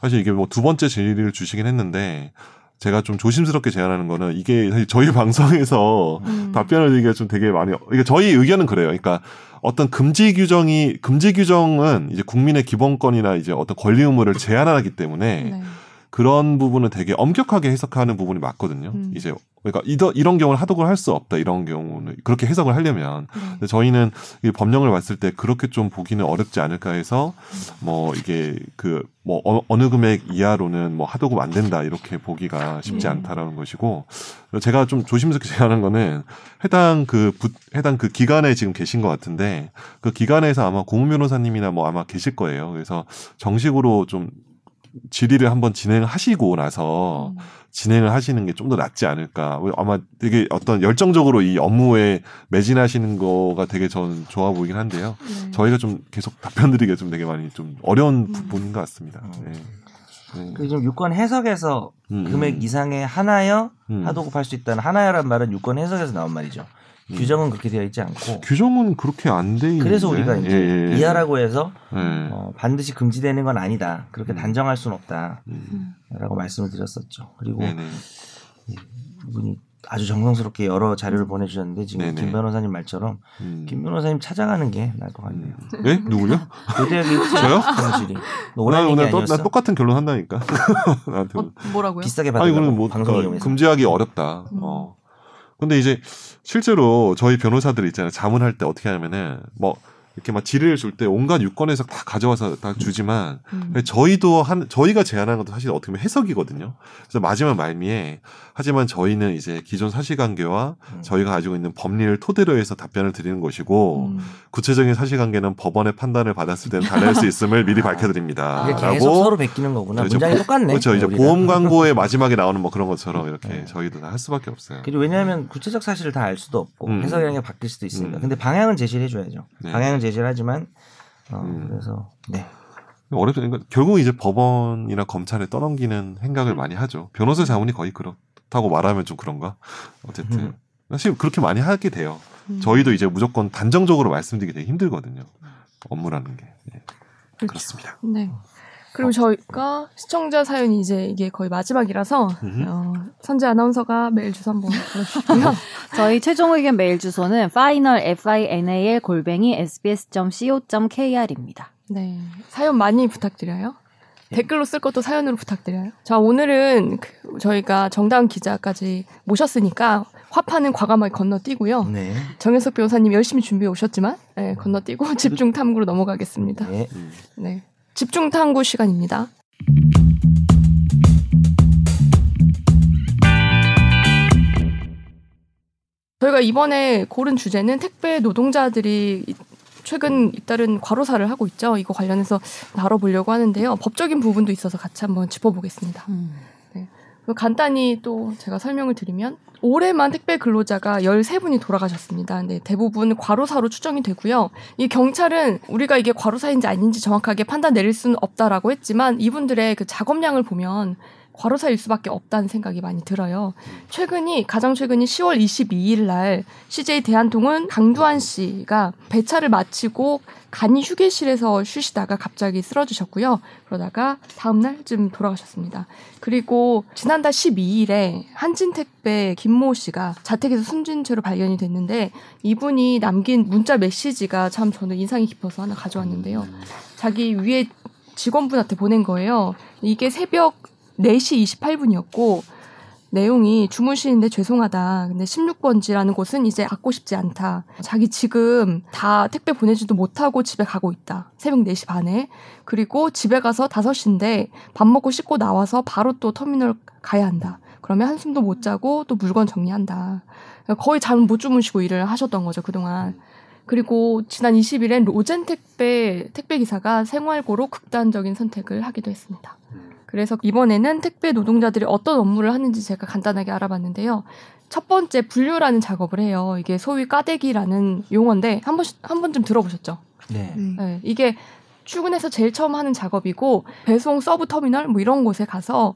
사실 이게 뭐 두 번째 질의를 주시긴 했는데 제가 좀 조심스럽게 제안하는 거는 이게 사실 저희 방송에서 음. 답변을 드리기가 좀 되게 많이 이게 저희 의견은 그래요. 그러니까 어떤 금지 규정이 금지 규정은 이제 국민의 기본권이나 이제 어떤 권리 의무를 제한하기 때문에 네. 그런 부분은 되게 엄격하게 해석하는 부분이 맞거든요. 음. 이제 그러니까 이더, 이런 경우는 하도급을 할 수 없다. 이런 경우는 그렇게 해석을 하려면 네. 저희는 이 법령을 봤을 때 그렇게 좀 보기는 어렵지 않을까 해서 뭐 이게 그 뭐 어느 금액 이하로는 뭐 하도급 안 된다 이렇게 보기가 쉽지 음. 않다라는 것이고 제가 좀 조심스럽게 제안한 거는 해당 그 부, 해당 그 기관에 지금 계신 것 같은데 그 기관에서 아마 고문 변호사님이나 뭐 아마 계실 거예요. 그래서 정식으로 좀 질의를 한번 진행하시고 나서 음. 진행을 하시는 게 좀 더 낫지 않을까. 아마 되게 어떤 열정적으로 이 업무에 매진하시는 거가 되게 저는 좋아 보이긴 한데요. 네. 저희가 좀 계속 답변 드리기가 좀 되게 많이 좀 어려운 음. 부분인 것 같습니다. 음. 네. 네. 그 지금 유권 해석에서 음, 금액 음. 이상의 하나여 음. 하도급 할 수 있다는 하나여란 말은 유권 해석에서 나온 말이죠. 음. 규정은 그렇게 되어 있지 않고 규정은 그렇게 안 돼 있는데. 그래서 우리가 이제 예, 예. 이하라고 해서 예. 어, 반드시 금지되는 건 아니다. 그렇게 음. 단정할 수는 없다라고 음. 말씀을 드렸었죠. 그리고 네네. 이분이 아주 정성스럽게 여러 자료를 보내주셨는데 지금 네네. 김 변호사님 말처럼 음. 김 변호사님 찾아가는 게 나을 것 같네요. 예? 누구요? 교대학이 저요? 사무실이 너나 오늘 또? 나 똑같은 결론 한다니까. 나한테. 어, 뭐라고요? 비싸게 아니 받으려고 그러면 뭐 방송 어, 이용해서. 금지하기 어렵다. 음. 어. 근데 이제 실제로 저희 변호사들 있잖아요. 자문할 때 어떻게 하냐면은 뭐 이렇게 막 지뢰를 줄 때 온갖 유권에서 다 가져와서 다 주지만 음. 저희도 한 저희가 제안하는 것도 사실 어떻게 보면 해석이거든요. 그래서 마지막 말미에 하지만 저희는 이제 기존 사실관계와 음. 저희가 가지고 있는 법리를 토대로 해서 답변을 드리는 것이고 음. 구체적인 사실관계는 법원의 판단을 받았을 때는 달라질 수 있음을 미리 아. 밝혀드립니다. 계속 서로 베끼는 거구나. 그렇죠. 문장이 똑같네. 그렇죠. 이제 우리가. 보험 광고의 마지막에 나오는 뭐 그런 것처럼 이렇게 네. 저희도 다 할 수밖에 없어요. 그리고 왜냐하면 구체적 사실을 다 알 수도 없고 음. 해석이라는 게 바뀔 수도 있으니까. 음. 근데 방향은 제시를 해줘야죠. 네. 방향은 제시를 하지만 어, 음. 그래서 네. 어렵죠. 그러니까 결국 이제 법원이나 검찰에 떠넘기는 생각을 많이 하죠. 변호사 자문이 거의 그렇다고 말하면 좀 그런가? 어쨌든 음. 사실 그렇게 많이 하게 돼요. 음. 저희도 이제 무조건 단정적으로 말씀드리기 되게 힘들거든요. 업무라는 게 네. 그렇죠. 그렇습니다. 네. 그리고 저희가 시청자 사연이 이제 이게 거의 마지막이라서 음. 어, 선재 아나운서가 메일 주소 한번 보내주시고요. 저희 최종 의견 메일 주소는 final final 골뱅이 sbs.co.kr입니다. 네. 사연 많이 부탁드려요. 댓글로 쓸 것도 사연으로 부탁드려요. 자, 오늘은 그 저희가 정다은 기자까지 모셨으니까 화파는 과감하게 건너뛰고요. 네. 정혜석 변호사님 열심히 준비해 오셨지만 네, 건너뛰고 집중 탐구로 넘어가겠습니다. 네. 음. 네. 집중 탐구 시간입니다. 저희가 이번에 고른 주제는 택배 노동자들이 이- 최근 잇따른 과로사를 하고 있죠. 이거 관련해서 다뤄보려고 하는데요. 법적인 부분도 있어서 같이 한번 짚어보겠습니다. 그리고 간단히 또 제가 설명을 드리면 올해만 택배 근로자가 13분이 돌아가셨습니다. 근데 대부분 과로사로 추정이 되고요. 이 경찰은 우리가 이게 과로사인지 아닌지 정확하게 판단 내릴 수는 없다라고 했지만 이분들의 그 작업량을 보면 과로사일 수밖에 없다는 생각이 많이 들어요. 최근이 가장 최근이 10월 22일 날 CJ 대한통운 강두한 씨가 배차를 마치고 간이 휴게실에서 쉬시다가 갑자기 쓰러지셨고요. 그러다가 다음 날쯤 돌아가셨습니다. 그리고 지난달 12일에 한진택배 김모 씨가 자택에서 숨진 채로 발견이 됐는데 이분이 남긴 문자 메시지가 참 저는 인상이 깊어서 하나 가져왔는데요. 자기 위에 직원분한테 보낸 거예요. 이게 새벽 4시 28분이었고 내용이 주무시는데 죄송하다. 근데 16번지라는 곳은 이제 갖고 싶지 않다. 자기 지금 다 택배 보내지도 못하고 집에 가고 있다. 새벽 4시 반에. 그리고 집에 가서 5시인데 밥 먹고 씻고 나와서 바로 또 터미널 가야 한다. 그러면 한숨도 못 자고 또 물건 정리한다. 거의 잠 못 주무시고 일을 하셨던 거죠, 그동안. 그리고 지난 20일엔 로젠 택배 택배 기사가 생활고로 극단적인 선택을 하기도 했습니다. 그래서 이번에는 택배 노동자들이 어떤 업무를 하는지 제가 간단하게 알아봤는데요. 첫 번째 분류라는 작업을 해요. 이게 소위 까대기라는 용어인데 한번한 번쯤 들어보셨죠? 네. 네, 이게 출근해서 제일 처음 하는 작업이고 배송 sub 터미널 뭐 이런 곳에 가서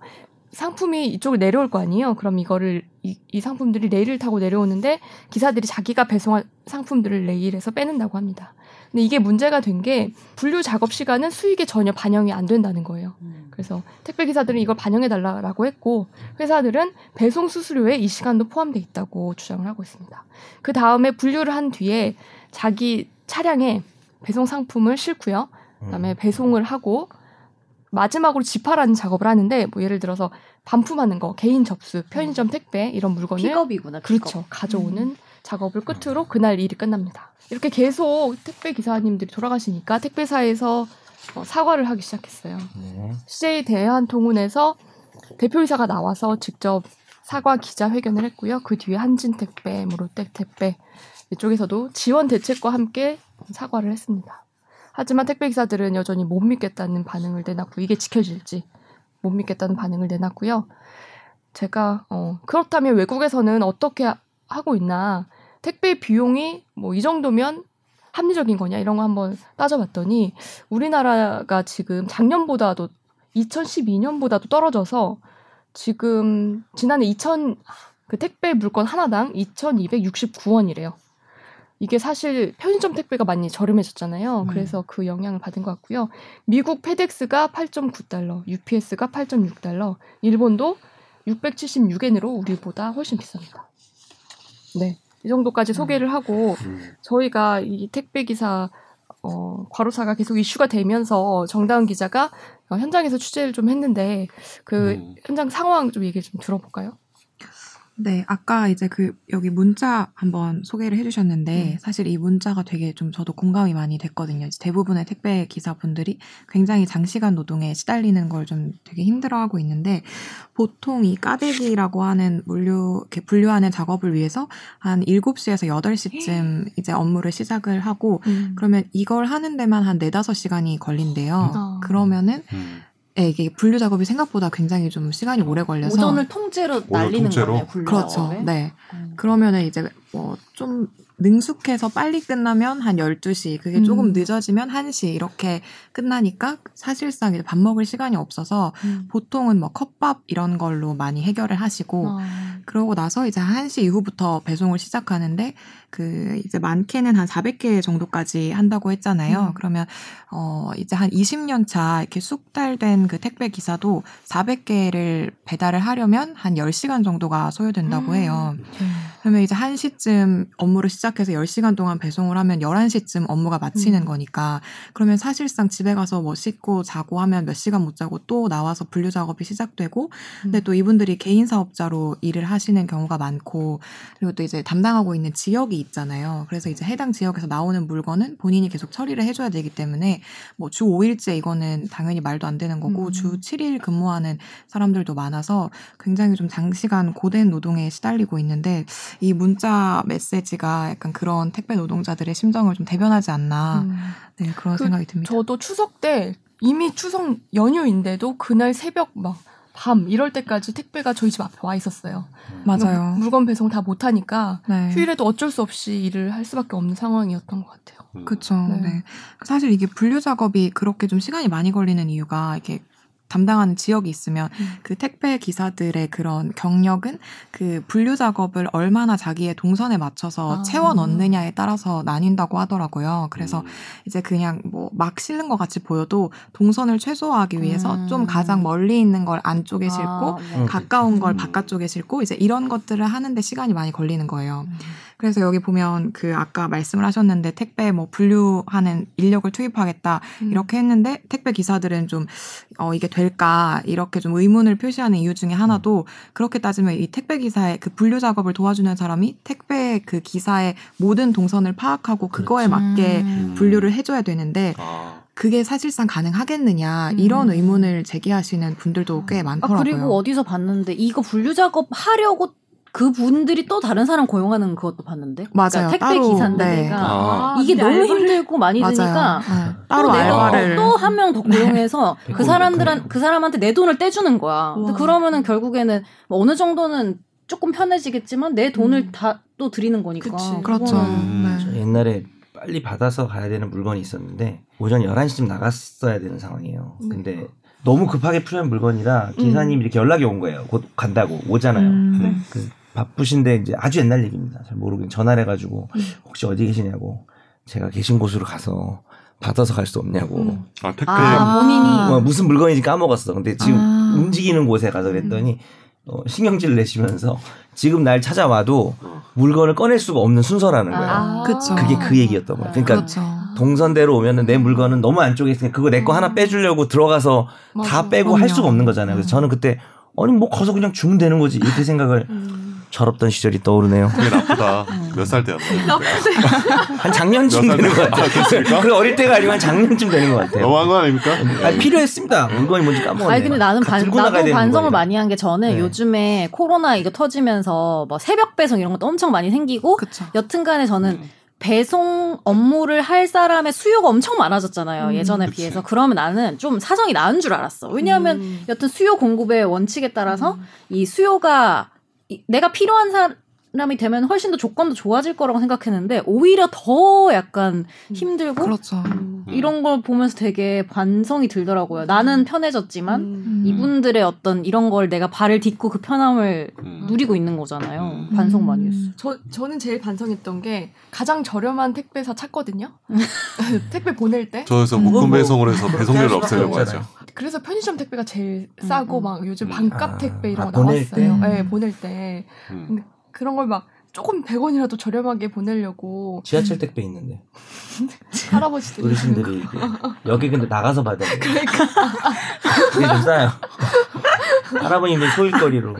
상품이 이쪽으로 내려올 거 아니에요. 그럼 이거를 이, 이 상품들이 레일을 타고 내려오는데 기사들이 자기가 배송할 상품들을 레일에서 빼낸다고 합니다. 근데 이게 문제가 된 게 분류 작업 시간은 수익에 전혀 반영이 안 된다는 거예요. 그래서 택배 기사들은 이걸 반영해 달라고 했고 회사들은 배송 수수료에 이 시간도 포함돼 있다고 주장을 하고 있습니다. 그 다음에 분류를 한 뒤에 자기 차량에 배송 상품을 싣고요. 그다음에 배송을 하고 마지막으로 집하라는 작업을 하는데 뭐 예를 들어서 반품하는 거, 개인 접수, 편의점 택배 이런 물건을 픽업이구나. 픽업. 그렇죠. 가져오는 작업을 끝으로 그날 일이 끝납니다. 이렇게 계속 택배 기사님들이 돌아가시니까 택배사에서 어, 사과를 하기 시작했어요. 네. CJ 대한통운에서 대표이사가 나와서 직접 사과 기자회견을 했고요. 그 뒤에 한진택배, 뭐 롯데택배 이쪽에서도 지원 대책과 함께 사과를 했습니다. 하지만 택배 기사들은 여전히 못 믿겠다는 반응을 내놨고 이게 지켜질지 못 믿겠다는 반응을 내놨고요. 제가 어, 그렇다면 외국에서는 어떻게 하- 하고 있나 택배 비용이 뭐 이 정도면 합리적인 거냐 이런 거 한번 따져봤더니 우리나라가 지금 작년보다도 2012년보다도 떨어져서 지금 지난해 2000 그 택배 물건 하나당 2,269원이래요. 이게 사실 편의점 택배가 많이 저렴해졌잖아요. 음. 그래서 그 영향을 받은 것 같고요. 미국 페덱스가 8.9달러, UPS가 8.6달러, 일본도 676엔으로 우리보다 훨씬 비쌉니다. 네. 이 정도까지 소개를 하고 음. 저희가 이 택배 기사 어, 과로사가 계속 이슈가 되면서 정다은 기자가 어, 현장에서 취재를 좀 했는데 그 음. 현장 상황 좀 얘기 좀 들어볼까요? 네, 아까 이제 그 여기 문자 한번 소개를 해주셨는데 음. 사실 이 문자가 되게 좀 저도 공감이 많이 됐거든요. 대부분의 택배 기사분들이 굉장히 장시간 노동에 시달리는 걸 좀 되게 힘들어하고 있는데 보통 이 까대기라고 하는 물류 이렇게 분류하는 작업을 위해서 한 7시에서 8시쯤 이제 업무를 시작을 하고 그러면 이걸 하는 데만 한 4, 5시간이 걸린대요. 아. 그러면은 음. 예, 이게 분류 작업이 생각보다 굉장히 좀 시간이 오래 걸려서 오전을 통째로 날리는. 분류 그렇죠. 작업에. 네. 음. 그러면은 이제 뭐 좀 능숙해서 빨리 끝나면 한 12시, 그게 음. 조금 늦어지면 1시 이렇게 끝나니까 사실상 이제 밥 먹을 시간이 없어서 음. 보통은 뭐 컵밥 이런 걸로 많이 해결을 하시고 아. 그러고 나서 이제 1시 이후부터 배송을 시작하는데 그 이제 많게는 한 400개 정도까지 한다고 했잖아요. 음. 그러면 어 이제 한 20년 차 이렇게 쑥달된 그 택배 기사도 400개를 배달을 하려면 한 10시간 정도가 소요된다고 음. 해요. 네. 그러면 이제 1시쯤 업무를 시작해서 10시간 동안 배송을 하면 11시쯤 업무가 마치는 음. 거니까 그러면 사실상 집에 가서 뭐 씻고 자고 하면 몇 시간 못 자고 또 나와서 분류 작업이 시작되고 근데 음. 또 이분들이 개인 사업자로 일을 하시는 경우가 많고 그리고 또 이제 담당하고 있는 지역이 있잖아요. 그래서 이제 해당 지역에서 나오는 물건은 본인이 계속 처리를 해줘야 되기 때문에 뭐 주 5일째 이거는 당연히 말도 안 되는 거고 음. 주 7일 근무하는 사람들도 많아서 굉장히 좀 장시간 고된 노동에 시달리고 있는데 이 문자 메시지가 약간 그런 택배 노동자들의 심정을 좀 대변하지 않나 음. 네, 그런 그 생각이 듭니다. 저도 추석 때 이미 추석 연휴인데도 그날 새벽 막 밤 이럴 때까지 택배가 저희 집 앞에 와 있었어요. 맞아요. 물건 배송 다 못하니까 네. 휴일에도 어쩔 수 없이 일을 할 수밖에 없는 상황이었던 것 같아요. 음. 그쵸. 네. 네. 사실 이게 분류 작업이 그렇게 좀 시간이 많이 걸리는 이유가 이렇게 담당하는 지역이 있으면 음. 그 택배 기사들의 그런 경력은 그 분류 작업을 얼마나 자기의 동선에 맞춰서 아. 채워 넣느냐에 따라서 나뉜다고 하더라고요. 그래서 음. 이제 그냥 뭐 막 실는 것 같이 보여도 동선을 최소화하기 위해서 음. 좀 가장 멀리 있는 걸 안쪽에 싣고 아, 네. 음. 가까운 걸 음. 바깥쪽에 싣고 이제 이런 것들을 하는데 시간이 많이 걸리는 거예요. 음. 그래서 여기 보면 그 아까 말씀을 하셨는데 택배 뭐 분류하는 인력을 투입하겠다 음. 이렇게 했는데 택배 기사들은 좀 어, 이게 될까 이렇게 좀 의문을 표시하는 이유 중에 하나도 그렇게 따지면 이 택배 기사의 그 분류 작업을 도와주는 사람이 택배 그 기사의 모든 동선을 파악하고 그거에 그렇지. 맞게 음. 분류를 해줘야 되는데 아. 그게 사실상 가능하겠느냐 이런 음. 의문을 제기하시는 분들도 꽤 아, 많더라고요. 그리고 어디서 봤는데 이거 분류 작업 하려고 그 분들이 또 다른 사람 고용하는 그것도 봤는데. 맞아요. 그러니까 택배 따로, 기사인데 네. 내가 아. 이게 근데 너무 알바를- 힘들고 많이 맞아요. 드니까 네. 따로 또 내가 알바를 또 한 명 더 고용해서 그 백골, 사람들한. 그 사람한테 내 돈을 떼주는 거야. 그러면은 결국에는 뭐 어느 정도는 조금 편해지겠지만 내 돈을 음. 다또 드리는 거니까. 그치. 그렇죠. 음. 저 네. 옛날에 빨리 받아서 가야 되는 물건이 있었는데 오전 11시쯤 나갔어야 되는 상황이에요. 음. 근데 너무 급하게 필요한 물건이라 기사님이 이렇게 연락이 온 거예요. 곧 간다고 오잖아요. 음. 네. 그 바쁘신데 이제 아주 옛날 얘기입니다. 잘 모르고 전화를 해가지고 음. 혹시 어디 계시냐고 제가 계신 곳으로 가서 받아서 갈 수 없냐고 음. 아 택배 아, 본인이 어, 무슨 물건인지 까먹었어. 근데 지금 아. 움직이는 곳에 가서 그랬더니 어, 신경질 내시면서 지금 날 찾아와도 어. 물건을 꺼낼 수가 없는 순서라는 거예요. 아. 그쵸. 그게 그 얘기였던 거예요. 그러니까 그렇죠. 동선대로 오면은 내 물건은 너무 안쪽에 있으니까 그거 내거 음. 하나 빼주려고 들어가서 다 맞아. 빼고 할 그럼요. 수가 없는 거잖아요. 그래서 저는 그때 아니 뭐 가서 그냥 주면 되는 거지 이렇게 생각을 음. 철없던 시절이 떠오르네요. 되게 나쁘다. 음. 몇살 때였나요? 한 작년쯤 몇 되는 것 살? 같아요. 아? 그 어릴 때가 아니고 한 작년쯤 되는 것 같아요. 너무한 거 아닙니까? 아, 필요했습니다. 물건이 뭔지 까먹었네요. 아니 근데 나는 가- 반, 나도 반성을. 많이 한게 저는 네. 요즘에 코로나 이거 터지면서 뭐 새벽 배송 이런 것도 엄청 많이 생기고 그쵸. 여튼간에 저는 음. 배송 업무를 할 사람의 수요가 엄청 많아졌잖아요. 음, 예전에 그치. 비해서. 그러면 나는 좀 사정이 나은 줄 알았어. 왜냐하면 음. 여튼 수요 공급의 원칙에 따라서 음. 이 수요가 이- 내가 필요한 사 사람이 되면 훨씬 더 조건도 좋아질 거라고 생각했는데 오히려 더 약간 힘들고 그렇죠. 음. 이런 걸 보면서 되게 반성이 들더라고요. 나는 편해졌지만 음. 이분들의 어떤 이런 걸 내가 발을 딛고 그 편함을 음. 누리고 있는 거잖아요. 음. 반성 많이 했어. 저 저는 제일 반성했던 게 가장 저렴한 택배사 찾거든요. 택배 보낼 때. 저에서 음. 묶음 뭐 배송을 해서 배송료를 할 수밖에 없애려고. 하죠. 그래서 편의점 택배가 제일 음, 싸고 음. 막 요즘 음. 반값 아, 택배 이런 아, 거 보낼 나왔어요. 때? 네, 보낼 때 음. 그런 걸 막 조금 100원이라도 저렴하게 보내려고 지하철 택배 있는데 할아버지들이 어르신들이 이제 여기 근데 나가서 받아야 돼. 그러니까 그게 좀 싸요. 할아버님들 소일거리로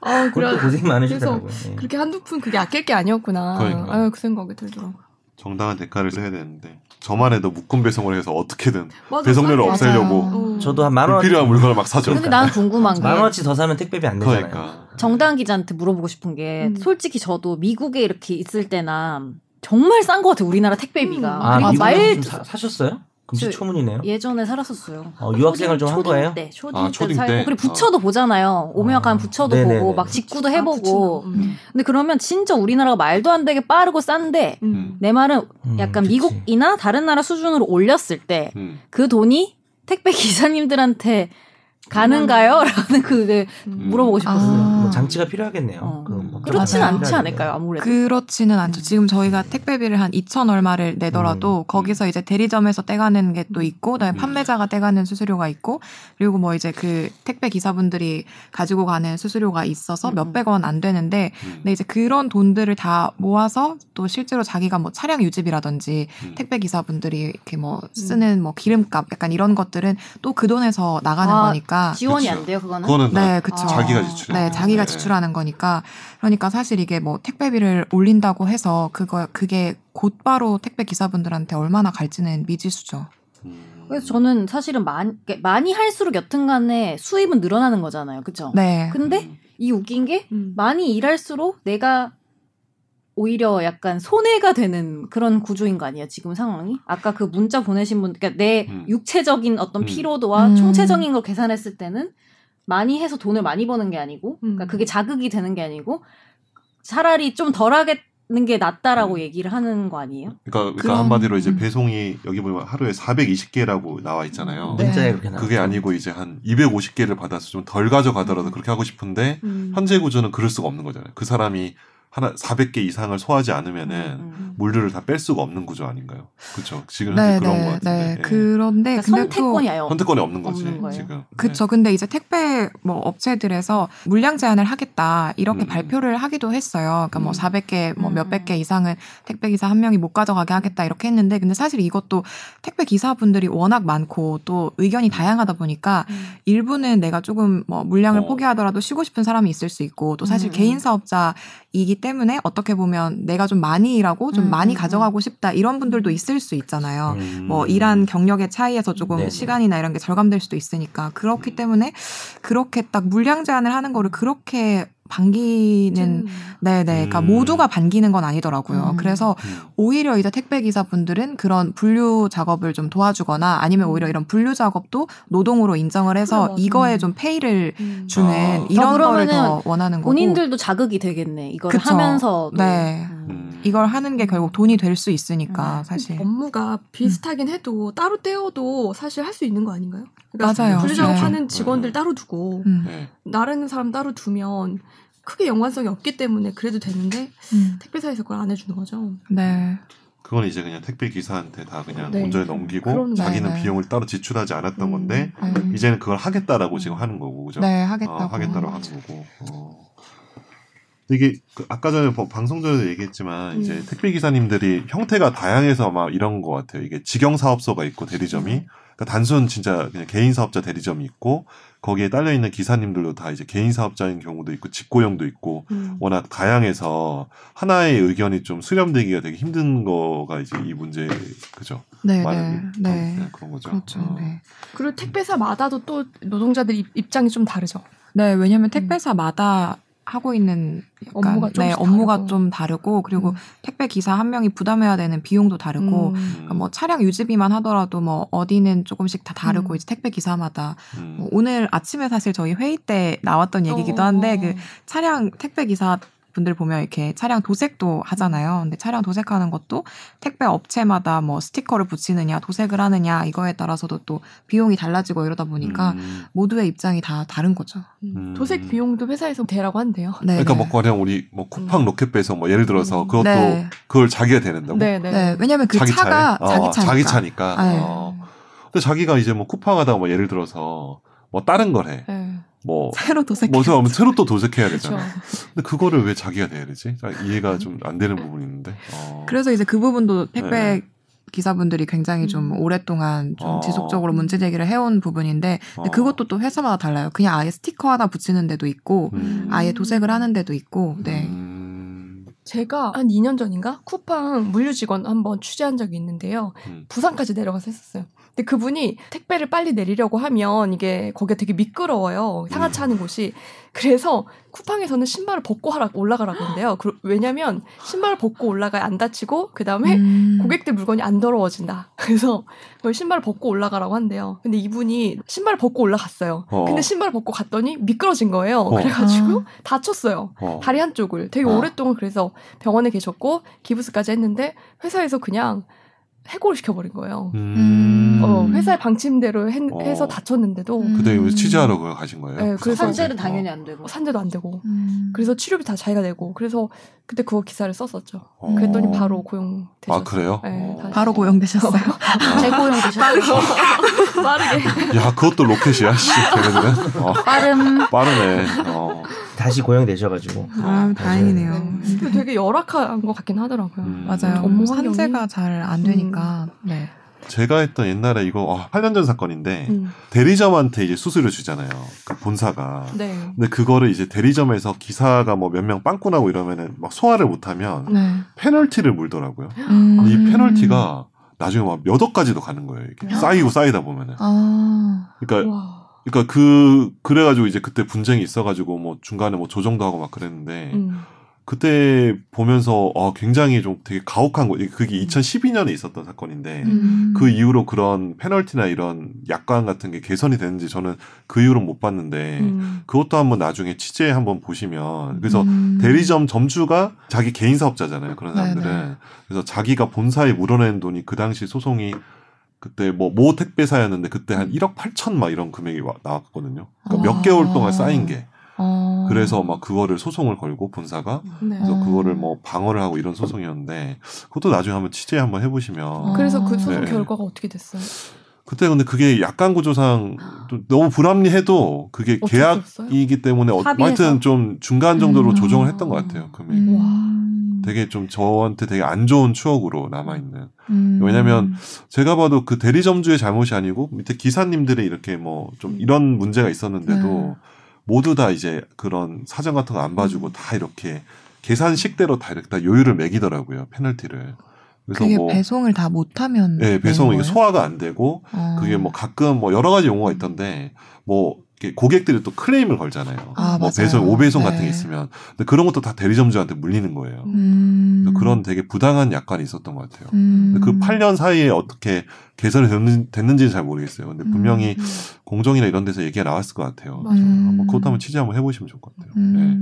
아, 그래 고생 많으시더라고요. 예. 그렇게 한두 푼 그게 아낄 게 아니었구나. 그러니까. 아유, 그 생각이 들더라고. 정당한 대가를 써야 되는데 저만 해도 묶음 배송을 해서 어떻게든 맞아, 배송료를 싸게. 없애려고 어. 저도 한 만 원, 불필요한 물건을 막 사죠. 근데 난 궁금한 게 만 원어치 더 사면 택배비 안 되잖아요. 그러니까 정다은 기자한테 물어보고 싶은 게 음. 솔직히 저도 미국에 이렇게 있을 때나 정말 싼 것 같아요. 우리나라 택배비가. 음. 아, 미국에서 말좀 사, 사셨어요? 금시초문이네요. 예전에 살았었어요. 어, 유학생을 좀 한 거예요? 때, 초딩 아, 때 초딩 살고 때? 그리고 부처도 보잖아요. 오면 아. 가면 부처도 네네네. 보고 막 직구도 아, 해보고. 부추도. 음. 근데 그러면 진짜 우리나라가 말도 안 되게 빠르고 싼데 음. 내 말은 음, 약간 그치. 미국이나 다른 나라 수준으로 올렸을 때그 음. 돈이 택배 기사님들한테 가는가요? 라는 그게 음. 물어보고 싶었어요. 아. 뭐 장치가 필요하겠네요. 어. 그뭐 그렇진 맞아요. 않지 않을까요? 아무래도. 그렇지는 않죠. 음. 지금 저희가 택배비를 한 2천 얼마를 내더라도 음. 거기서 이제 대리점에서 떼가는 게 또 있고, 그다음에 음. 판매자가 떼가는 수수료가 있고, 그리고 뭐 이제 그 택배 기사분들이 가지고 가는 수수료가 있어서 음. 몇백 원 안 되는데, 음. 근데 이제 그런 돈들을 다 모아서 또 실제로 자기가 뭐 차량 유지비라든지 음. 택배 기사분들이 이렇게 뭐 쓰는 뭐 기름값 약간 이런 것들은 또 그 돈에서 나가는 아, 거니까. 지원이 그쵸. 안 돼요, 그거는? 그거는 다 네, 그쵸. 아. 자기가 지출해. 네, 자기가 지출하는 거니까. 그러니까 사실 이게 뭐 택배비를 올린다고 해서 그거 그게 곧바로 택배 기사분들한테 얼마나 갈지는 미지수죠. 음. 그래서 저는 사실은 많이, 많이 할수록 여튼간에 수입은 늘어나는 거잖아요. 그쵸? 네. 근데 이 웃긴 게 음. 많이 일할수록 내가 오히려 약간 손해가 되는 그런 구조인 거 아니에요 지금 상황이? 아까 그 문자 보내신 분, 그러니까 내 음. 육체적인 어떤 음. 피로도와 음. 총체적인 걸 계산했을 때는 많이 해서 돈을 많이 버는 게 아니고, 그러니까 음. 그게 자극이 되는 게 아니고 차라리 좀 덜하게 는게 낫다라고 음. 얘기를 하는 거 아니에요? 그러니까, 그러니까 그럼- 한마디로 이제 음. 배송이 여기 보면 하루에 420개라고 나와 있잖아요. 네. 문자에 그렇게 그게 나왔죠. 아니고 이제 한 250개를 받아서 좀 덜 가져가더라도 그렇게 하고 싶은데 음. 현재 구조는 그럴 수가 없는 거잖아요. 그 사람이 하나 400개 이상을 소화하지 않으면은 음. 물류를 다 뺄 수가 없는 구조 아닌가요? 그렇죠. 지금 네, 그런 것 네, 같은데. 네. 예. 그런데 그러니까 근데 선택권이 아예 선택권이 없는 거지 없는. 지금. 그쵸. 근데 이제 택배 뭐 업체들에서 물량 제한을 하겠다 이렇게 음. 발표를 하기도 했어요. 그러니까 뭐 음. 400개, 뭐 음. 몇백 개 이상은 택배 기사 한 명이 못 가져가게 하겠다 이렇게 했는데, 근데 사실 이것도 택배 기사분들이 워낙 많고 또 의견이 다양하다 보니까 음. 일부는 내가 조금 뭐 물량을 어. 포기하더라도 쉬고 싶은 사람이 있을 수 있고 또 사실 음. 개인 사업자 이기 때문에 어떻게 보면 내가 좀 많이 일하고 좀 음, 많이 음, 가져가고 싶다 이런 분들도 있을 수 있잖아요. 음. 뭐 일한 경력의 차이에서 조금 네네. 시간이나 이런 게 절감될 수도 있으니까 그렇기 때문에 그렇게 딱 물량 제한을 하는 거를 그렇게 반기는 음. 네네 그러니까 음. 모두가 반기는 건 아니더라고요. 음. 그래서 음. 오히려 이제 택배 기사분들은 그런 분류 작업을 좀 도와주거나 아니면 오히려 이런 분류 작업도 노동으로 인정을 해서 그래. 이거에 음. 좀 페이를 음. 아. 주는 어, 이런 거를 그러면은 더 원하는 거고 본인들도 자극이 되겠네. 이걸 그쵸. 하면서 네. 음. 이걸 하는 게 결국 돈이 될 수 있으니까 음. 사실 업무가 비슷하긴 해도 따로 떼어도 사실 할 수 있는 거 아닌가요? 맞아요. 분류 작업하는 네. 직원들 음. 따로 두고 음. 네. 나르는 사람 따로 두면 크게 연관성이 없기 때문에 그래도 되는데 음. 택배사에서 그걸 안 해주는 거죠. 네. 그건 이제 그냥 택배 기사한테 다 그냥 네. 온전히 넘기고 자기는 거예요. 비용을 따로 지출하지 않았던 음. 건데 네. 이제는 그걸 하겠다라고 지금 하는 거고 그죠? 네, 하겠다고. 어, 하겠다고 하는 거고. 어. 이게 그 아까 전에 뭐 방송 전에도 얘기했지만 이제 음. 택배 기사님들이 형태가 다양해서 막 이런 것 같아요. 이게 직영 사업소가 있고 대리점이 음. 그러니까 단순 진짜 그냥 개인 사업자 대리점이 있고 거기에 딸려 있는 기사님들도 다 이제 개인 사업자인 경우도 있고 직고용도 있고 음. 워낙 다양해서 하나의 의견이 좀 수렴되기가 되게 힘든 거가 이제 이 문제 그죠? 네, 많은 네, 네. 네, 그런 거죠. 그렇죠. 어. 네. 그리고 택배사마다도 또 노동자들 입- 입장이 좀 다르죠. 네, 왜냐면 택배사마다 하고 있는 약간 업무가 네, 조금씩 업무가 다르고. 좀 다르고 그리고 음. 택배 기사 한 명이 부담해야 되는 비용도 다르고 음. 그러니까 뭐 차량 유지비만 하더라도 뭐 어디는 조금씩 다 다르고 음. 이제 택배 기사마다 음. 뭐 오늘 아침에 사실 저희 회의 때 나왔던 얘기기도 한데 어. 그 차량 택배 기사 분들 보면 이렇게 차량 도색도 하잖아요. 근데 차량 도색하는 것도 택배 업체마다 뭐 스티커를 붙이느냐, 도색을 하느냐 이거에 따라서도 또 비용이 달라지고 이러다 보니까 음. 모두의 입장이 다 다른 거죠. 음. 도색 비용도 회사에서 대라고 한대요. 네. 그러니까 네. 뭐 그냥 우리 뭐 쿠팡 로켓배에서 뭐 예를 들어서 음. 그것도 네. 그걸 자기가 대낸다고? 네, 네. 네, 왜냐면 그 자기 차가 차에? 자기 어, 차니까. 자기 차니까. 네. 어. 근데 자기가 이제 뭐 쿠팡하다가 뭐 예를 들어서 뭐 다른 걸 해. 네. 뭐 새로 도색. 뭐 새로 새로 또 도색해야 그렇죠. 되잖아. 근데 그거를 왜 자기가 내야 되지? 아, 이해가 좀 안 되는 부분이 있는데. 어. 그래서 이제 그 부분도 택배 네. 기사분들이 굉장히 좀 음. 오랫동안 좀 어. 지속적으로 문제 제기를 해온 부분인데 근데 어. 그것도 또 회사마다 달라요. 그냥 아예 스티커 하나 붙이는 데도 있고 음. 아예 도색을 하는 데도 있고 네. 음. 제가 한 2년 전인가 쿠팡 물류 직원 한번 취재한 적이 있는데요. 음. 부산까지 내려가서 했었어요. 근데 그분이 택배를 빨리 내리려고 하면 이게 거기가 되게 미끄러워요. 상하차 하는 곳이. 그래서 쿠팡에서는 신발을 벗고 하라 올라가라고 한대요. 그- 왜냐면 신발을 벗고 올라가야 안 다치고 그 다음에 음. 고객들 물건이 안 더러워진다. 그래서 그걸 신발을 벗고 올라가라고 한대요. 근데 이분이 신발을 벗고 올라갔어요. 어. 근데 신발을 벗고 갔더니 미끄러진 거예요. 어. 그래가지고 아. 다쳤어요. 어. 다리 한쪽을 되게 어. 오랫동안 그래서 병원에 계셨고 기부스까지 했는데 회사에서 그냥 해고를 시켜버린 거예요. 음. 어, 회사의 방침대로 했- 어. 해서 다쳤는데도 음. 그때 여기 취재하러 그 가신 거예요? 네, 그래서 산재는 어. 당연히 안 되고. 산재도 안 되고 음. 그래서 치료비 다 자기가 내고 그래서 그때 그거 기사를 썼었죠. 어. 그랬더니 바로 고용되셨어요. 아 그래요? 네, 어. 바로 고용되셨어요. 재고용 되셨어요. 빠르게. 야 그것도 로켓이야. 씨, 걔네들은. 어. 빠름. 빠르네. 어. 다시 고용되셔가지고. 아, 다행이네요. 네. 근데 되게 열악한 것 같긴 하더라고요. 음. 맞아요. 업무 산재가 잘 안 되니까. 네. 제가 했던 옛날에 이거 어, 8년 전 사건인데 음, 대리점한테 이제 수수료 주잖아요. 그 본사가. 네. 근데 그거를 이제 대리점에서 기사가 뭐 몇 명 빵꾸 나고 이러면은 막 소화를 못하면 네. 페널티를 물더라고요. 음. 이 페널티가 나중에 막 몇 억까지도 가는 거예요. 이게 쌓이고 쌓이다 보면은. 아. 그러니까 와. 그러니까 그 그래가지고 이제 그때 분쟁이 있어가지고 뭐 중간에 뭐 조정도 하고 막 그랬는데 음. 그때 보면서 어 굉장히 좀 되게 가혹한 거. 그게 2012년에 있었던 사건인데 음. 그 이후로 그런 페널티나 이런 약관 같은 게 개선이 되는지 저는 그 이후로 못 봤는데 음. 그것도 한번 나중에 취재 한번 보시면 그래서 음. 대리점 점주가 자기 개인 사업자잖아요. 그런 사람들은 네네. 그래서 자기가 본사에 물어낸 돈이 그 당시 소송이 그때 뭐 모 택배사였는데 그때 한 1억 8천 막 이런 금액이 와- 나왔거든요. 그러니까 몇 와. 개월 동안 쌓인 게 어. 그래서 막 그거를 소송을 걸고 본사가 네. 그래서 어. 그거를 뭐 방어를 하고 이런 소송이었는데 그것도 나중에 한번 취재 한번 해보시면 어. 그래서 그 소송 네. 결과가 어떻게 됐어요? 그때 근데 그게 약관 구조상 또 너무 불합리해도 그게? 계약이기 때문에 어? 하여튼 좀 중간 정도로 음. 조정을 했던 것 같아요 금액. 음. 되게 좀 저한테 되게 안 좋은 추억으로 남아 있는. 음. 왜냐면 제가 봐도 그 대리점주의 잘못이 아니고 밑에 기사님들이 이렇게 뭐 좀 이런 문제가 있었는데도 네. 모두 다 이제 그런 사정 같은 거 안 봐주고 음. 다 이렇게 계산식대로 다 이렇게 다 요율을 매기더라고요 페널티를. 그래서 그게 뭐 배송을 다 못하면 네, 배송 이게 되는 거예요? 소화가 안 되고 어. 그게 뭐 가끔 뭐 여러 가지 용어가 있던데 뭐 고객들이 또 클레임을 걸잖아요. 아, 뭐 맞아요. 배송 오배송 같은 네. 게 있으면 근데 그런 것도 다 대리점주한테 물리는 거예요. 음. 그런 되게 부당한 약관이 있었던 것 같아요. 음. 근데 그 8년 사이에 어떻게 개선이 됐는, 됐는지는 잘 모르겠어요. 근데 분명히 음. 공정이나 이런 데서 얘기가 나왔을 것 같아요. 맞아요. 음. 한번 그것도 한번 취재 한번 해보시면 좋을 것 같아요. 네.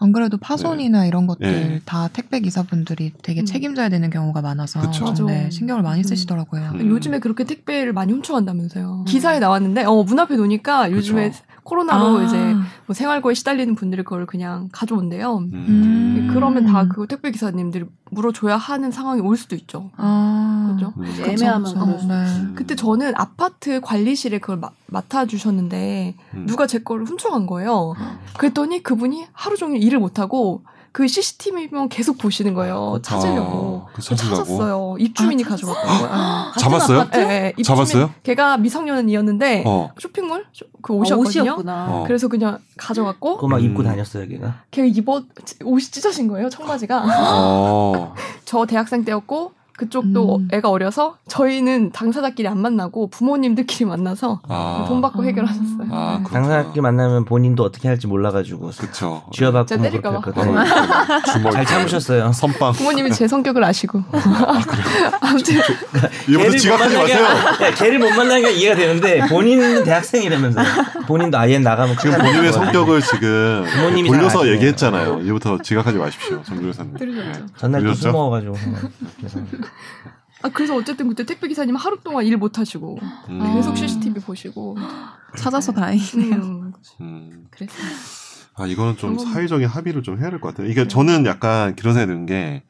음. 안 그래도 파손이나 이런 것들 네. 다 택배 기사분들이 되게 음. 책임져야 되는 경우가 많아서 네. 신경을 많이 음. 쓰시더라고요. 음. 요즘에 그렇게 택배를 많이 훔쳐간다면서요. 기사에 나왔는데 어, 문 앞에 놓으니까 요즘에 그쵸. 코로나로 아. 이제 뭐 생활고에 시달리는 분들이 그걸 그냥 가져온대요. 음. 그러면 다 그 택배 기사님들이 물어줘야 하는 상황이 올 수도 있죠. 아. 그죠? 음. 애매하면 수도 네. 음. 그때 저는 아파트 관리실에 그걸 마- 맡아주셨는데 음. 누가 제 거를 훔쳐간 거예요. 그랬더니 그분이 하루 종일 일을 못하고 그 CCTV만 계속 보시는 거예요. 찾으려고. 아, 그 찾으려고? 찾았어요. 입주민이 아, 가져갔던 거예요. 같은 잡았어요? 아파트? 네, 네, 입주민. 잡았어요? 걔가 미성년이었는데 어. 쇼핑몰 그 아, 옷이었거든요. 옷이었구나. 어. 그래서 그냥 가져갔고 그거 막 입고 음. 다녔어요, 걔가. 걔가 입어 옷이 찢어진 거예요. 청바지가. 어. 저 대학생 때였고 그쪽도 음. 애가 어려서 저희는 당사자끼리 안 만나고 부모님들끼리 만나서 아, 돈 받고 아. 해결하셨어요. 아, 그렇구나. 당사자끼리 만나면 본인도 어떻게 할지 몰라가지고 그쵸. 쥐어받고 뭐 때릴까 봐. 했거든요. 어, 주먹 잘 참으셨어요. 선빵. 부모님이 제 성격을 아시고. 아무튼 이분도 지각하지 마세요. 야, 걔를 못 만나니까 이해가 되는데 본인은 대학생이라면서 본인도 아예 나가면 지금 본인의 성격을 지금 부모님이 잘 돌려서. 얘기했잖아요. 이제부터 지각하지 마십시오, 정 교사님. 들으셨죠? 네. 전날 또? 술 먹어가지고. 아 그래서 어쨌든 그때 택배 기사님 하루 동안 일 못 하시고 음. 계속 CCTV 보시고. 찾아서 다행이네요. 음, 음. 그래서 아 이거는 좀 사회적인 합의를 좀 해야 될 것 같아요. 이게 저는 약간 그런 생각이 드는 게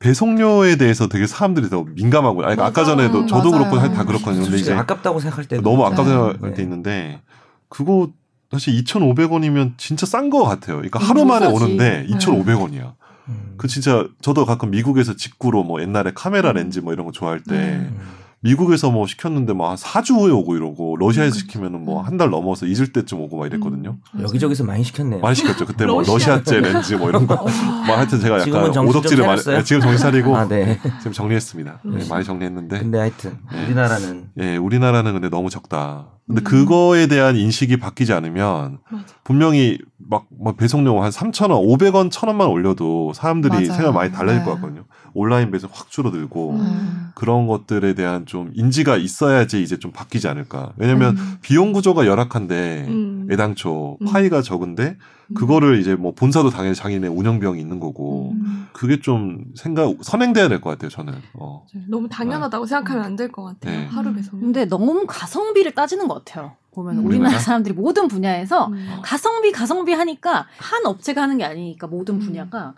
배송료에 대해서 되게 사람들이 더 민감하고 아니, 아까. 전에도 저도 맞아요. 그렇고 다 그렇거든요. 근데 이제 아깝다고 생각할 때 너무 아깝다고 맞아요. 생각할 때 네. 있는데 그거 사실 2,500원이면 진짜 싼 거 같아요. 그러니까 하루 만에 비싸지. 오는데 네. 2,500원이야. 음. 그 진짜 저도 가끔 미국에서 직구로 뭐 옛날에 카메라 음. 렌즈 뭐 이런 거 좋아할 때 음. 미국에서 뭐 시켰는데 뭐한 4주 후에 오고 이러고 러시아에서 음. 시키면은 뭐 한 달 넘어서 잊을 때쯤 오고 막 이랬거든요. 여기저기서 많이 시켰네요. 많이 시켰죠. 그때 뭐 러시아. 러시아제 렌즈 뭐 이런 거. 뭐 하여튼 제가 약간 오덕지를 많이? 네, 지금 정신 차리고 아, 네. 지금 정리했습니다. 네, 음. 많이 정리했는데 근데 하여튼 네. 우리나라는 예, 우리나라는 근데 너무 적다. 근데 음. 그거에 대한 인식이 바뀌지 않으면 맞아. 분명히 막, 뭐 배송료 한 3,000원, 500원, 1,000원만 올려도 사람들이 맞아요. 생각 많이 달라질 네. 것 같거든요. 온라인 배송 확 줄어들고 음. 그런 것들에 대한 좀 인지가 있어야지 이제 좀 바뀌지 않을까. 왜냐면 음. 비용 구조가 열악한데 음. 애당초 음. 파이가 적은데 그거를 이제 뭐 본사도 당연히 자기네 운영비용이 있는 거고 음. 그게 좀 생각 선행돼야 될 것 같아요. 저는. 어. 너무 당연하다고 생각하면 안 될 것 같아요. 네. 하루 배송. 근데 너무 가성비를 따지는 것 같아요. 보면 음. 우리나라 우리나라? 사람들이 모든 분야에서 음. 가성비 가성비 하니까 한 업체가 하는 게 아니니까 모든 음. 분야가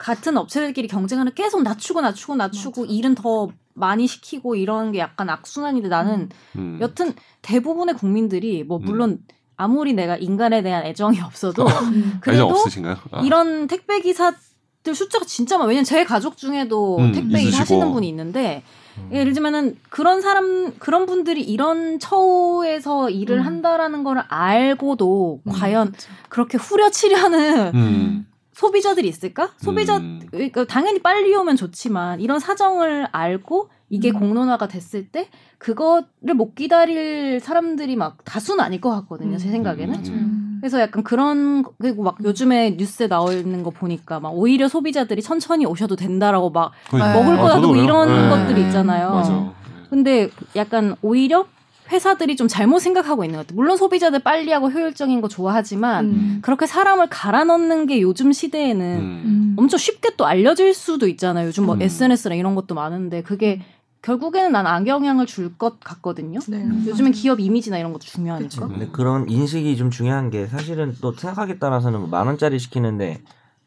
같은 업체들끼리 경쟁하는 계속 낮추고 낮추고 낮추고 일은 더 많이 시키고 이런 게 약간 악순환인데 나는 음. 여튼 대부분의 국민들이 뭐 음. 물론 아무리 내가 인간에 대한 애정이 없어도 음. 애정 그래도 없으신가요? 아. 이런 택배 기사들 숫자가 진짜 많아. 왜냐면 제 가족 중에도 음, 택배 일. 하시는 분이 있는데 음. 예를 들면은 그런 사람 그런 분들이 이런 처우에서 일을 음. 한다라는 거를 알고도 음, 과연. 그렇게 후려치려는 음. 소비자들이 있을까? 소비자 음. 그러니까 당연히 빨리 오면 좋지만 이런 사정을 알고 이게 음. 공론화가 됐을 때 그거를 못 기다릴 사람들이 막 다수는 아닐 것 같거든요. 제 음. 생각에는. 음. 음. 그래서 약간 그런 그리고 막 요즘에 뉴스에 나와 있는 거 보니까 막 오히려 소비자들이 천천히 오셔도 된다라고 막 네. 먹을 아, 거라도 그래요. 이런 네. 것들이 있잖아요. 맞아. 근데 약간 오히려 회사들이 좀 잘못 생각하고 있는 것 같아요. 물론 소비자들 빨리 하고 효율적인 거 좋아하지만 음. 그렇게 사람을 갈아 넣는 게 요즘 시대에는 음. 음. 엄청 쉽게 또 알려질 수도 있잖아요. 요즘 뭐 음. SNS랑 이런 것도 많은데 그게 결국에는 난 악영향을 줄 것 같거든요. 네. 요즘엔 기업 이미지나 이런 것도 중요하니까. 그치. 근데 그런 인식이 좀 중요한 게 사실은 또 생각하기에 따라서는 만 원짜리 시키는데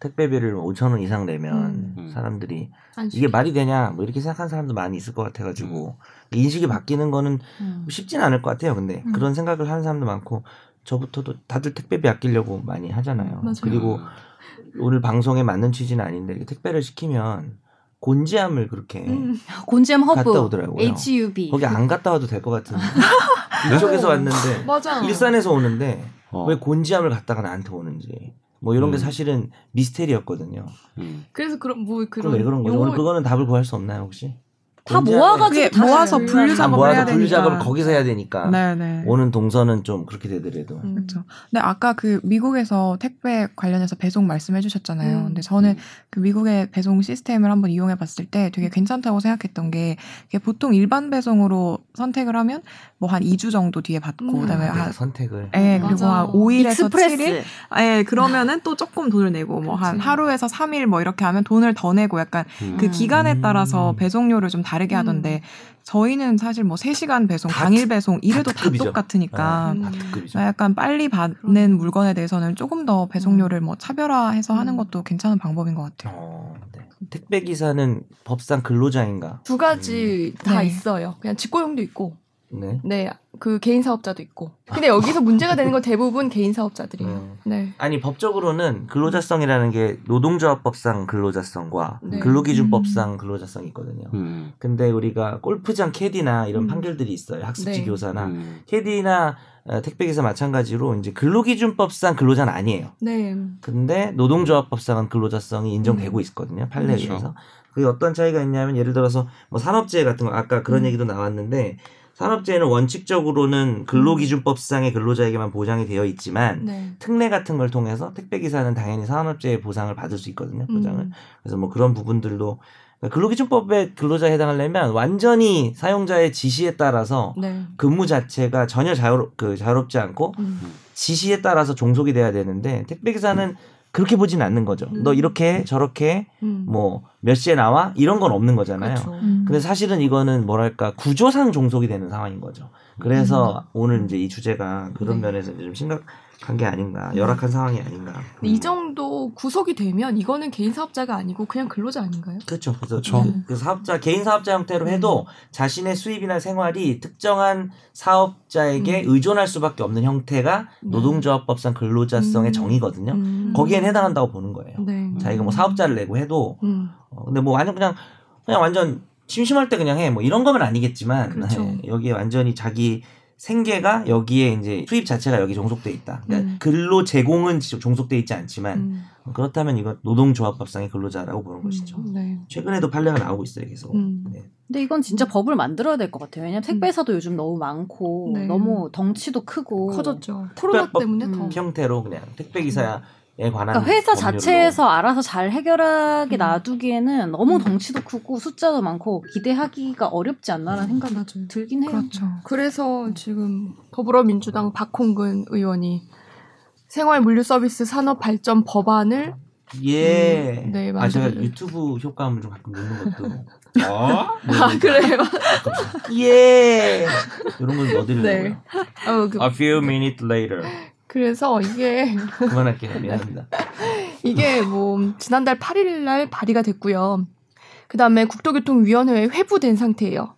택배비를 5천 원 이상 내면 음. 사람들이 안 이게 말이 되냐 뭐 이렇게 생각하는 사람도 많이 있을 것 같아가지고 인식이 바뀌는 거는 음. 쉽진 않을 것 같아요. 근데 음. 그런 생각을 하는 사람도 많고 저부터도 다들 택배비 아끼려고 많이 하잖아요. 맞아요. 그리고 오늘 방송에 맞는 취지는 아닌데 택배를 시키면 곤지암을 그렇게 음. 곤잼 갔다 허브 오더라고요. HUB 거기 안 갔다 와도 될 것 같은 이쪽에서 왔는데 맞아. 일산에서 오는데 어. 왜 곤지암을 갔다가 나한테 오는지 뭐 이런 게 음. 사실은 미스테리였거든요. 음. 그래서 그런 뭐 그럼 그런 왜 그런 거죠? 용어- 오늘 그거는 답을 구할 수 없나요 혹시? 다 모아가지고 모아서 분류 분류 다 작업을 모아서 해야 분류 되니까. 작업을 거기서 해야 되니까 네네. 오는 동선은 좀 그렇게 되더라도 음. 그렇죠. 근데 아까 그 미국에서 택배 관련해서 배송 말씀해 주셨잖아요. 음. 근데 저는 그 미국의 배송 시스템을 한번 이용해 봤을 때 되게 괜찮다고 생각했던 게 보통 일반 배송으로 선택을 하면 뭐 한 2주 정도 뒤에 받고 음. 그다음에 내가 한 선택을 예, 그리고. 한 5일에서 express 7일? 예, 그러면은 또 조금 돈을 내고, 뭐 한. 하루에서 3일 뭐 이렇게 하면 돈을 더 내고 약간 음. 그 음. 기간에 따라서 음. 배송료를 좀 다르게 하던데, 저희는 사실 뭐 3시간 배송, 다 당일 배송, 이래도 다 특급이죠. 똑같으니까, 음. 다 특급이죠. 약간 빨리 받는 그럼. 물건에 대해서는 조금 더 배송료를 뭐 차별화해서 하는 음. 것도 괜찮은 방법인 것 같아요. 어, 네. 택배 기사는 법상 근로자인가? 두 가지 다 네. 있어요. 그냥 직고용도 있고, 네. 네, 그 개인 사업자도 있고. 근데 여기서 문제가 되는 건 대부분 개인 사업자들이에요. 음. 네. 아니 법적으로는 근로자성이라는 게 노동조합법상 근로자성과 네. 근로기준법상 근로자성이 있거든요. 음. 근데 우리가 골프장 캐디나 이런 음. 판결들이 있어요. 학습지 네. 교사나 음. 캐디나 어, 택배기사 마찬가지로 이제 근로기준법상 근로자는 아니에요. 네. 근데 노동조합법상은 근로자성이 인정되고 음. 있거든요. 판례에 그렇죠. 의해서. 그게 어떤 차이가 있냐면 예를 들어서 뭐 산업재해 같은 거 아까 그런 음. 얘기도 나왔는데 산업재해는 원칙적으로는 근로기준법상의 근로자에게만 보장이 되어 있지만 네. 특례 같은 걸 통해서 택배기사는 당연히 산업재해 보상을 받을 수 있거든요. 보장을. 음. 그래서 뭐 그런 부분들도 그러니까 근로기준법에 근로자에 해당하려면 완전히 사용자의 지시에 따라서 네. 근무 자체가 전혀 자유롭, 그 자유롭지 않고 음. 지시에 따라서 종속이 돼야 되는데 택배기사는 그렇게 보진 않는 거죠. 음. 너 이렇게 해, 저렇게 해, 음. 뭐몇 시에 나와 이런 건 없는 거잖아요. 그렇죠. 음. 근데 사실은 이거는 뭐랄까 구조상 종속이 되는 상황인 거죠. 그래서 오늘 이제 이 주제가 그런 음. 네. 면에서 이제 좀 심각 한 게 아닌가, 열악한 상황이 아닌가. 근데 이 정도 구속이 되면 이거는 개인 사업자가 아니고 그냥 근로자 아닌가요? 그렇죠. 그래서 그렇죠. 네. 그 사업자 개인 사업자 형태로 해도 자신의 수입이나 생활이 특정한 사업자에게 음. 의존할 수밖에 없는 형태가 네. 노동조합법상 근로자성의 음. 정의거든요. 음. 거기엔 해당한다고 보는 거예요. 네. 자기가 뭐 사업자를 내고 해도 음. 어, 근데 뭐 완전 그냥 그냥 완전 심심할 때 그냥 해 뭐 이런 거면 아니겠지만 그렇죠. 네, 여기에 완전히 자기 생계가 여기에 이제 수입 자체가 여기 종속돼 있다. 그러니까 음. 근로 제공은 지- 종속돼 있지 않지만 음. 그렇다면 이거 노동조합법상의 근로자라고 보는 것이죠. 음. 네. 최근에도 판례가 나오고 있어요, 계속. 음. 네. 근데 이건 진짜 법을 만들어야 될 것 같아요. 왜냐면 택배사도 요즘 너무 많고 네. 너무 덩치도 크고 커졌죠. 코로나 특별법 때문에 더. 음. 형태로 그냥 택배 관한 그러니까 회사 법률로. 자체에서 알아서 잘 해결하게 음. 놔두기에는 너무 음. 덩치도 크고 숫자도 많고 기대하기가 어렵지 않나라는 생각이 맞아요. 들긴 해요. 그렇죠. 그래서 지금 더불어민주당 박홍근 의원이 생활물류 서비스 산업 발전 법안을 예. 음, 네, 아 제가. 유튜브 효과음을 좀 가끔 넣는 것도. 어? 아 그래요? 예. 이런 걸 넣어드리려고요. 네. 어, 그, A few minutes later. 그래서 이게 그만할게요. 미안합니다. 이게 뭐 지난달 8일 날 발의가 됐고요. 그다음에 국토교통위원회에 회부된 상태예요.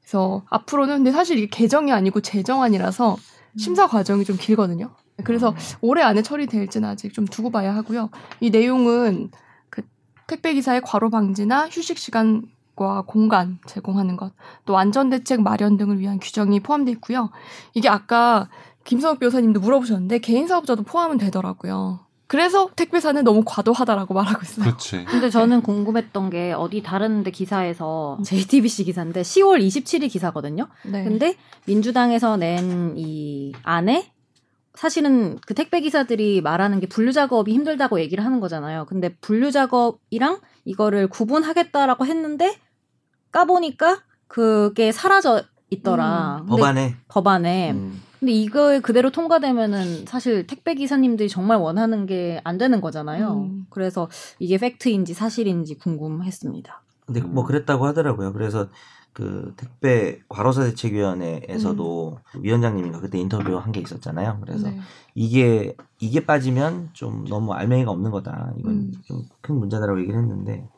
그래서 앞으로는 근데 사실 이게 개정이 아니고 제정안이라서 심사 과정이 좀 길거든요. 그래서 올해 안에 처리될지는 아직 좀 두고 봐야 하고요. 이 내용은 그 택배 기사의 과로 방지나 휴식 시간 과 공간 제공하는 것, 또 안전 대책 마련 등을 위한 규정이 포함되어 있고요. 이게 아까 김선욱 변호사님도 물어보셨는데 개인 사업자도 포함은 되더라고요. 그래서 택배사는 너무 과도하다라고 말하고 있어요. 그렇지. 근데 저는 궁금했던 게 어디 다른 데 기사에서 JTBC 기사인데 10월 27일 기사거든요. 네. 근데 민주당에서 낸 이 안에 사실은 그 택배 기사들이 말하는 게 분류 작업이 힘들다고 얘기를 하는 거잖아요. 근데 분류 작업이랑 이거를 구분하겠다라고 했는데 까보니까 그게 사라져 있더라. 근데 법안에. 법안에. 음. 근데 이거 그대로 통과되면은 사실 택배 기사님들이 정말 원하는 게 안 되는 거잖아요. 음. 그래서 이게 팩트인지 사실인지 궁금했습니다. 근데 음. 뭐 그랬다고 하더라고요. 그래서 그 택배 과로사 대책위원회에서도 위원장님인가 그때 인터뷰 한 게 있었잖아요. 그래서 네. 이게 이게 빠지면 좀 너무 알맹이가 없는 거다. 이건 음. 좀큰 문제다라고 얘기를 했는데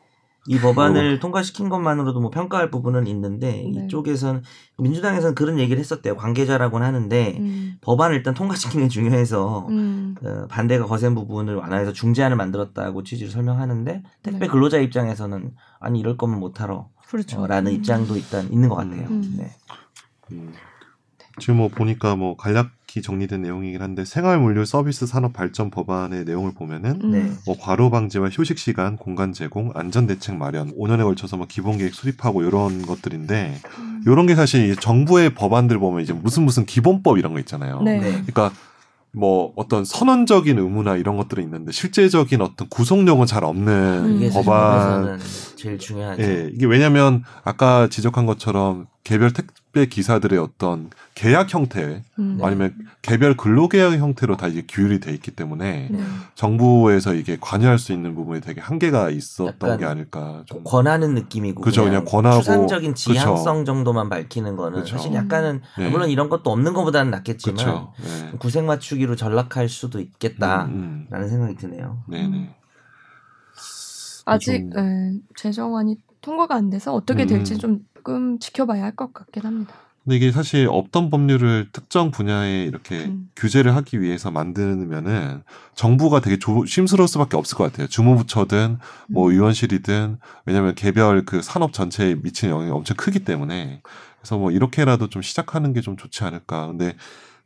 이 법안을 통과시킨 것만으로도 뭐 평가할 부분은 있는데 네. 이쪽에서는 민주당에서는 그런 얘기를 했었대요. 관계자라고는 하는데 음. 법안을 일단 통과시키는 게 중요해서 음. 어, 반대가 거센 부분을 완화해서 중재안을 만들었다고 취지를 설명하는데 택배 네. 근로자 입장에서는 아니 이럴 거면 못하러 그렇죠. 어, 라는 음. 입장도 일단 있는 것 같아요. 음. 네. 음. 지금 뭐 보니까 뭐 간략 히 정리된 내용이긴 한데 생활물류 서비스 산업 발전 법안의 내용을 보면은 음. 네. 뭐 과로 방지와 휴식 시간, 공간 제공, 안전 대책 마련, 5년에 걸쳐서 뭐 기본 계획 수립하고 이런 것들인데 음. 이런 게 사실 이 정부의 법안들 보면 이제 무슨 무슨 기본법 이런 거 있잖아요. 네. 네. 그러니까 뭐 어떤 선언적인 의무나 이런 것들은 있는데 실제적인 어떤 구속력은 잘 없는 사실 법안. 제일 중요하죠. 예, 이게 왜냐면 아까 지적한 것처럼 개별 택배 기사들의 어떤 계약 형태 음. 아니면 개별 근로계약 형태로 다 이게 규율이 돼 있기 때문에 네. 정부에서 이게 관여할 수 있는 부분에 되게 한계가 있었던 게 아닐까 좀. 권하는 느낌이고 그죠, 그냥, 그냥 권하고, 추상적인 그쵸. 지향성 정도만 밝히는 거는 그쵸. 사실 약간은 네. 물론 이런 것도 없는 것보다는 낫겠지만. 네. 구색 맞추기로 전락할 수도 있겠다라는 음, 음. 생각이 드네요. 네네. 아직 좀- 예, 제정안이 통과가 안 돼서 어떻게 음. 될지 좀 조금 지켜봐야 할 것 같긴 합니다. 근데 이게 사실 없던 법률을 특정 분야에 이렇게 음. 규제를 하기 위해서 만드면은 정부가 되게 조심스러울 수밖에 없을 것 같아요. 주무부처든 뭐 음. 의원실이든 왜냐하면 개별 그 산업 전체에 미치는 영향이 엄청 크기 때문에 그래서 뭐 이렇게라도 좀 시작하는 게 좀 좋지 않을까. 근데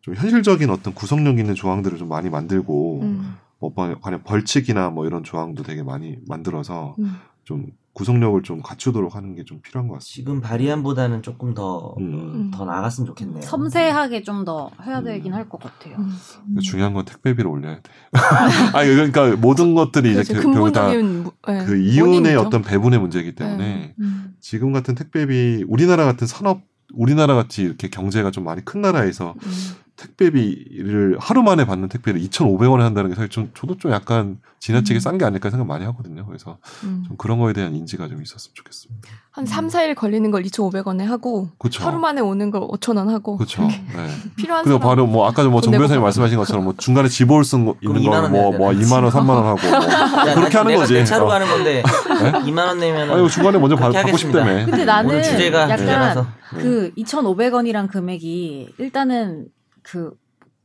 좀 현실적인 어떤 구속력 있는 조항들을 좀 많이 만들고 음. 뭐 관련 벌칙이나 뭐 이런 조항도 되게 많이 만들어서 음. 좀 구속력을 좀 갖추도록 하는 게 좀 필요한 것 같습니다. 지금 발의안보다는 조금 더, 음. 더 나갔으면 좋겠네요. 섬세하게 좀 더 해야 되긴 할것 같아요. 음. 중요한 건 택배비를 올려야 돼. 아니 그러니까 모든 것들이 이제 결국 다 근본적인 무- 네, 그 이윤의. 어떤 배분의 문제이기 때문에 음. 지금 같은 택배비 우리나라 같은 산업 우리나라 같이 이렇게 경제가 좀 많이 큰 나라에서 음. 택배비를 하루 만에 받는 택배를 2,500원에 한다는 게 사실 좀 저도 좀 약간 지나치게 음. 싼게 아닐까 생각 많이 하거든요. 그래서 음. 좀 그런 거에 대한 인지가 좀 있었으면 좋겠습니다. 한 3, 4일 걸리는 걸 2,500원에 하고 그렇죠. 하루 만에 오는 걸 5,000원 하고 그렇죠. 네. 필요한 그리고 바로 뭐 아까 뭐돈정 변호사님 말씀하신 것처럼 뭐 중간에 집올 쓴거 있는 2만 원 뭐, 내야 뭐 되나? 2만 원, 3만 원 하고 뭐 야, 그렇게 하는 거지. 내 차로 어. 가는 건데 2만 원 내면 아니 중간에 먼저 받, 받고. 싶다며. 근데 나는 주제가 약간 주제라서 그 2,500원이란 금액이 일단은 그